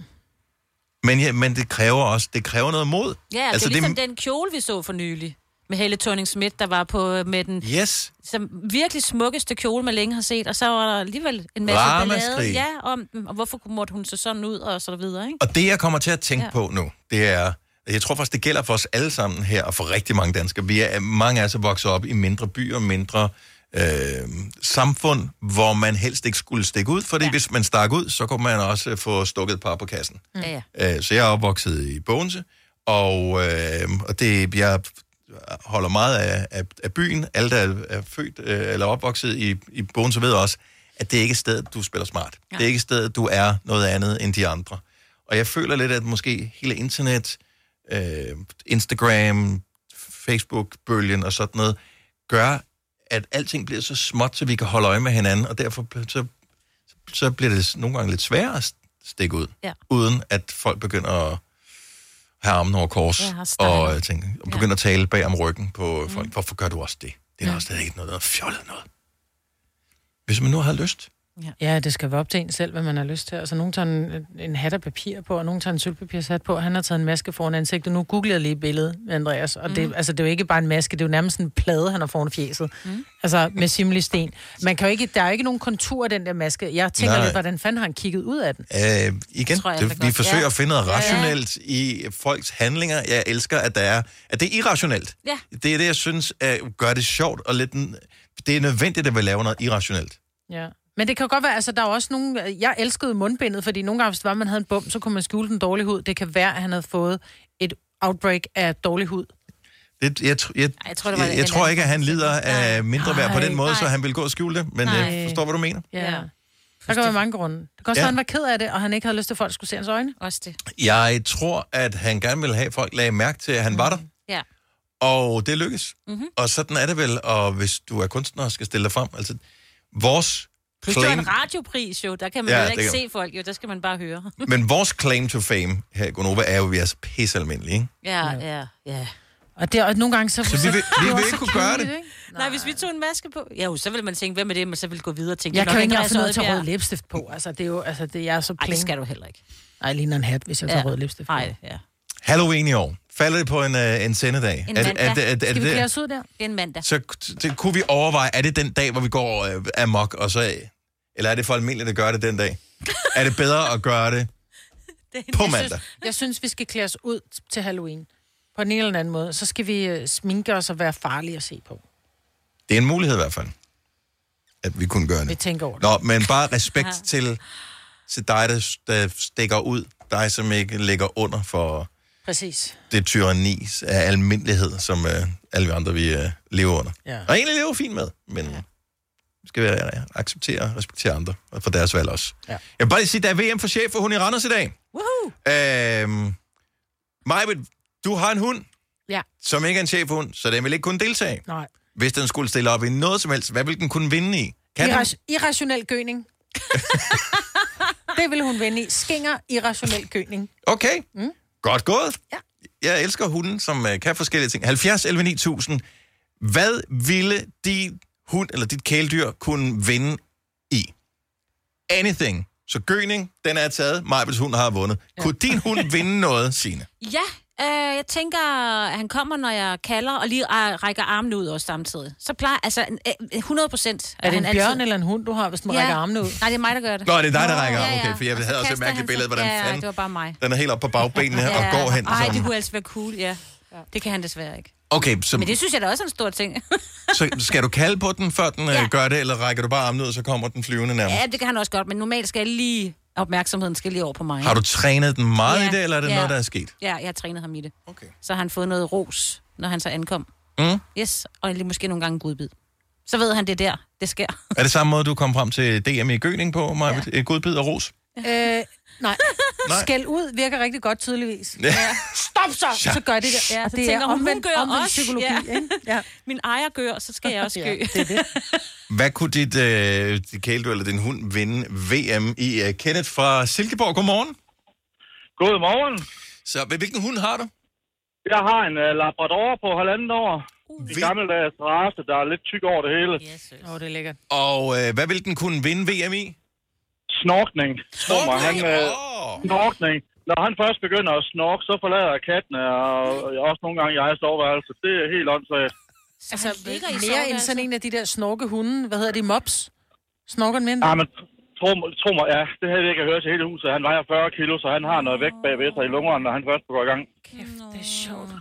Men, ja, men det kræver også, det kræver noget mod. Ja, altså, det er ligesom det... den kjole, vi så for nylig. Med Helle thorning Schmidt, der var på øh, med den Yes. som virkelig smukkeste kjole, man længe har set. Og så var der alligevel en masse ballade ja, om den, og hvorfor måtte hun se sådan ud, og så videre, ikke? Og det, jeg kommer til at tænke Ja. ja. på nu, det er, jeg tror faktisk, det gælder for os alle sammen her, og for rigtig mange danskere. Vi er, mange af os er vokset op i mindre byer, mindre øh, samfund, hvor man helst ikke skulle stikke ud, fordi ja. hvis man stak ud, så kunne man også øh, få stukket et par på kassen. Ja, ja. Øh, så jeg er opvokset i Bogense, og, øh, og det, jeg holder meget af, af, af byen. Alle, der er, er født øh, eller opvokset i, i Bogense, ved også, at det er ikke et sted, du spiller smart. Ja. Det er ikke et sted, du er noget andet end de andre. Og jeg føler lidt, at måske hele internet, øh, Instagram, Facebook-bølgen og sådan noget, gør, at alting bliver så småt, så vi kan holde øje med hinanden, og derfor så, så bliver det nogle gange lidt sværere at stikke ud, Ja. uden at folk begynder at have armen over kors, Ja, og, øh, tænke, og begynder at tale bag om ryggen på folk. Mm. Hvorfor gør du også det? Det er mm. også er ikke noget, noget fjollet noget. Hvis man nu har lyst. Ja, det skal være op til en selv, hvad man har lyst til. Altså, nogen tager en, en hat af papir på, og nogen tager en sølvpapirshat på, han har taget en maske foran ansigtet. Nu googlede jeg lige billedet, Andreas, og det, Mhm. altså, det er jo ikke bare en maske, det er jo nærmest en plade, han har foran fjeset. Mm. Altså, med simlig sten. Man kan jo ikke, der er jo ikke nogen kontur af den der maske. Jeg tænker Nej. lidt, hvordan fanden har han kigget ud af den? Øh, igen, Tror jeg, det, vi godt. forsøger Ja. at finde noget Ja, ja. rationelt i folks handlinger. Jeg elsker, at, der er, at det er irrationelt. Ja. Det er det, jeg synes gør det sjovt, og lidt, en- det er nødvendigt, at vi laver noget irrationelt. Ja. Men det kan godt være, altså der er også nogle... Jeg elskede mundbindet, fordi nogle gange, hvis det var, man havde en bum, så kunne man skjule den dårlige hud. Det kan være, at han havde fået et outbreak af dårlig hud. Det, jeg, tr- jeg, jeg, jeg tror, det var jeg, jeg tror ikke, at han lider af mindre værd på den måde, så nej. han vil gå og skjule det. Men Nej. jeg forstår, hvad du mener. Ja. ja. Der kan være mange grunde. Det kan også Ja. være, han var ked af det, og han ikke havde lyst til, at folk skulle se hans øjne. Også det. Jeg tror, at han gerne vil have, at folk lagde mærke til, at han var der. Ja. Og det lykkes. Mhm. Mm-hmm. Og sådan er det vel, og hvis du er kunstner og skal stille dig frem. Altså, vores Plus det er claim, en radiopris jo, der kan man Ja, det ikke kan- se folk jo, der skal man bare høre. men vores claim to fame her i Gonova er jo, at vi er så pisse almindelige, ikke? ja, ja, ja. Og, det, og nogle gange så... Så vi vil- vi det vil ikke kunne gøre det. ikke? Nej, hvis vi tog en maske på... Ja, jo, så vil man tænke, hvem er det, men så vil gå videre og tænke... Jeg det kan jo ikke engang at tage Odbjerg. rød læbestift på. Altså, det er jo altså, det, jeg er så Ej, plain. det skal du heller ikke. Nej, jeg ligner en hat, hvis jeg tager Ja. rød læbestift på. Nej, ja. Halloween i år. Falder det på en, uh, en sendedag? En Er det- mandag. er det- er det- er Skal vi det- klæde os ud der? Det er en mandag. Så det, kunne vi overveje, er det den dag, hvor vi går øh, amok, og så, eller er det for almindeligt at gøre det den dag? er det bedre at gøre det på Jeg mandag? synes, jeg synes, vi skal klæde os ud til Halloween. På på den ene eller den anden måde, så skal vi øh, sminke os og være farlige at se på. Det er en mulighed i hvert fald, at vi kunne gøre Vi det. tænker over det. Nå, men bare respekt til, til dig, der, der stikker ud. Dig, som ikke ligger under for Præcis. det tyranni af almindelighed, som uh, alle vi andre vi uh, lever under. Ja. Og egentlig lever fint med, men vi skal være, ja, acceptere og respektere andre og for deres valg også. Ja. Jeg vil bare lige sige, der er VM for chef, for hun i Randers i dag. Woohoo! Øhm, Majbet, du har en hund, Ja. som ikke er en chefhund, så den vil ikke kunne deltage. Nej. Hvis den skulle stille op i noget som helst, hvad vil den kunne vinde i? Kan den? Irras- irrationel gøning. det vil hun vende i. Skinger irrationel gøning. Okay, mm. Godt gået. Ja. Jeg elsker hunden, som uh, kan forskellige ting. 70 11 9000. Hvad ville din hund eller dit kæledyr kunne vinde i? Anything. Så gøning, den er taget. Majbets hund har vundet. Ja. Kunne din hund vinde noget, Signe? Ja, øh, jeg tænker, at han kommer, når jeg kalder, og lige øh, rækker armene ud også samtidig. Så plejer, altså øh, 100 procent. Er det en bjørn eller en hund, du har, hvis du ja. rækker armene ud? Nej, det er mig, der gør det. Nå, det er dig, der rækker ja, armen. ja. Okay, for jeg Og havde også et mærkeligt billede, hvordan ja, fanden- det var bare mig. Den er helt oppe på bagbenene her og går hen. Ej, Som... det kunne altså være cool, ja. Det kan han desværre ikke. Okay, så, Men det synes jeg da også er en stor ting. så skal du kalde på den, før den ja. gør det, eller rækker du bare armen ud, og så kommer den flyvende nærmere? ja, det kan han også godt, men normalt skal jeg lige... Opmærksomheden skal lige over på mig. Har du trænet den meget Ja, i det, eller er det ja. noget, der er sket? Ja, jeg har trænet ham i det. Okay. Så har han fået noget ros, når han så ankom. Mm. Yes, og lige måske nogle gange godbid. Så ved han, det er der, det sker. Er det samme måde, du kom frem til DM i Gøning på, Maja? Ja. Godbid og ros? Øh, nej. Nej. Skæld ud virker rigtig godt tydeligvis. Ja. Stop så! Ja. Så gør det der. Ja, så det tænker er hun, hun omvendt, gør omvendt også. psykologi. Ja. Ikke? Ja. Min ejer gør, så skal jeg også Ja, gø. det er det. Hvad kunne dit, øh, dit kæledyr eller din hund vinde VM i? Uh, Kenneth fra Silkeborg, godmorgen. Godmorgen. Så hvilken hund har du? Jeg har en uh, Labrador på halvandet år. Uh, en gammeldags race, der er lidt tyk over det hele. Åh, oh, det er lækkert. Og øh, hvad vil den kunne vinde VM i? Snorkning. Mig, han, øh. Snorkning. Når han først begynder at snorke, så forlader jeg kattene, og også nogle gange jeg soveværelse. Det er helt åndssvagt. Altså, ligger i mere end soveværelset? sådan en af de der snorkehunde. Hvad hedder de? Mops? Snorker den mindre? Ja, men tro, tro mig, ja, det havde vi ikke hørt til hele huset. Han vejer 40 kilo, så han har noget vægt bagved sig i lungerne, når han først går i gang. Det er sjovt.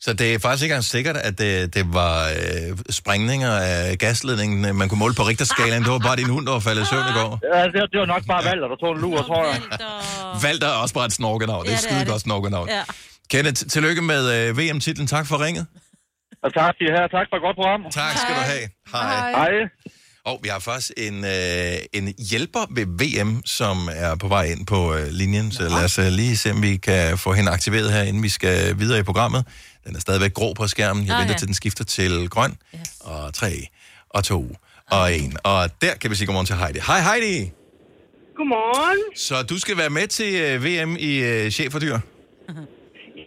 Så det er faktisk ikke engang sikkert, at det, det var øh, sprængninger af gasledningen, øh, man kunne måle på Richterskalaen. Det var bare din hund, der var faldet i søvn i går. Ja, det, det var nok bare Valter, der tog en lur, tror jeg. Valter er også bare et snorkenavn. Det er Ja, er skide det. godt snorkenavn. Ja. Kenneth, tillykke med øh, VM-titlen. Tak for ringet. Og tak skal I have. Tak for et godt program. Tak skal du have. Hej. Hej. Og vi har faktisk en, øh, en hjælper ved VM, som er på vej ind på øh, linjen. Så lad os øh, lige se, om vi kan få hende aktiveret her, inden vi skal videre i programmet. Den er stadigvæk grå på skærmen. Jeg Ah, venter ja. til, den skifter til grøn. Yes. Og tre, og to, og en. Og der kan vi sige godmorgen til Heidi. Hej Heidi! Godmorgen. Så du skal være med til øh, VM i øh, chef og dyr.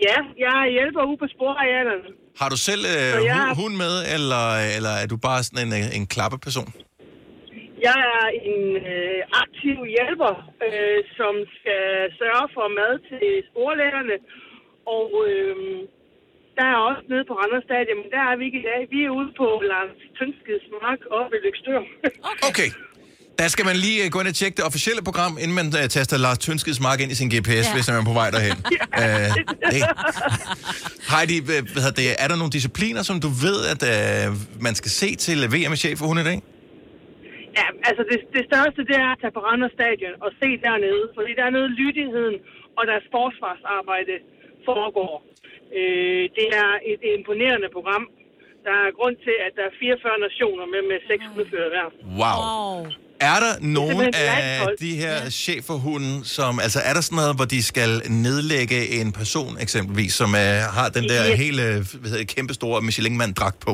Ja, jeg hjælper ude på sporarealerne. Har du selv øh, jeg- hund, hund med, eller, eller er du bare sådan en, øh, en klappeperson? Jeg er en øh, aktiv hjælper, øh, som skal sørge for mad til sporlægerne. Og øh, der er også nede på Randers Stadion, men der er vi ikke i dag. Vi er ude på Lars Tønskeds Mark oppe ved Lykstør. Okay. Der skal man lige øh, gå ind og tjekke det officielle program, inden man uh, taster Lars Tønskeds mark ind i sin GPS, ja. hvis man er på vej derhen. uh, det. Heidi, hvad det, er der nogle discipliner, som du ved, at uh, man skal se til VM chef for hun i dag? Ja, altså det, det største, det er at tage på Randers Stadion og se dernede, fordi der er noget lydigheden og deres forsvarsarbejde foregår. Øh, det er et imponerende program. Der er grund til, at der er 44 nationer med med seks udfører hver. Wow. Er der nogen af de her cheferhunde, som, altså er der sådan noget, hvor de skal nedlægge en person eksempelvis, som uh, har den der Ja. hele, hvad hedder det, kæmpestore Michelin-mand-dragt på?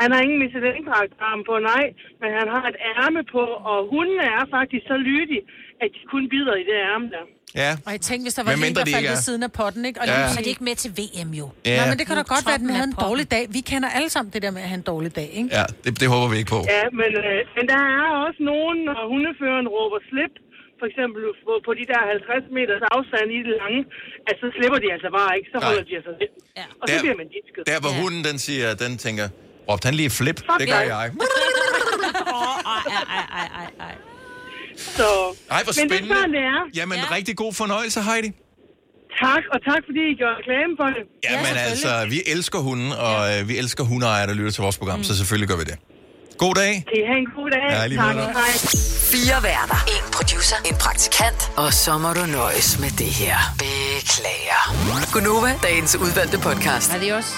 Han har ingen Michelin-dragtarm på, nej, men han har et ærme på, og hundene er faktisk så lydige, at de kun bider i det ærme der. Ja. Og jeg tænkte, hvis der var en, mindre der de faldt ved siden af potten, ikke? Og Ja. lige Så så er de ikke med til VM jo. Ja. Nej, men det kan da godt være, at den havde en dårlig dag. Vi kender alle sammen det der med at have en dårlig dag, ikke? Ja, det, det håber vi ikke på. Ja, men, øh, men der er også nogen, når hundeføreren råber slip, for eksempel på, på de der 50 meters afstand i det lange, at så slipper de altså bare ikke, så Nej. holder de altså lidt. Ja. Og så Der- bliver man disket. Der, hvor hunden den siger, den tænker, råbte han lige flip? Fuck det gør ja. jeg. Så, Ej, hvor men det er spændende. sådan, det er. Jamen, ja. rigtig god fornøjelse, Heidi. tak, og tak fordi I gør reklame for det. Ja, men altså, vi elsker hunden, og øh, vi elsker hundeejere, der lytter til vores program, mm. så selvfølgelig gør vi det. God dag. I have en god dag? Ja, tak, hej. Fire værter. En producer. En praktikant. Og så må du nøjes med det her. Beklager. Gunova, dagens udvalgte podcast. Adios.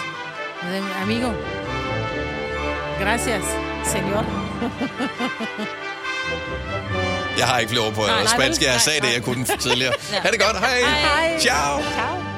Amigo. Gracias, señor. Jeg har ikke flere ord på Nej, spansk. Jeg sagde det, jeg kunne tidligere. Ha' det godt. Hej. Hej. Ciao. Ciao.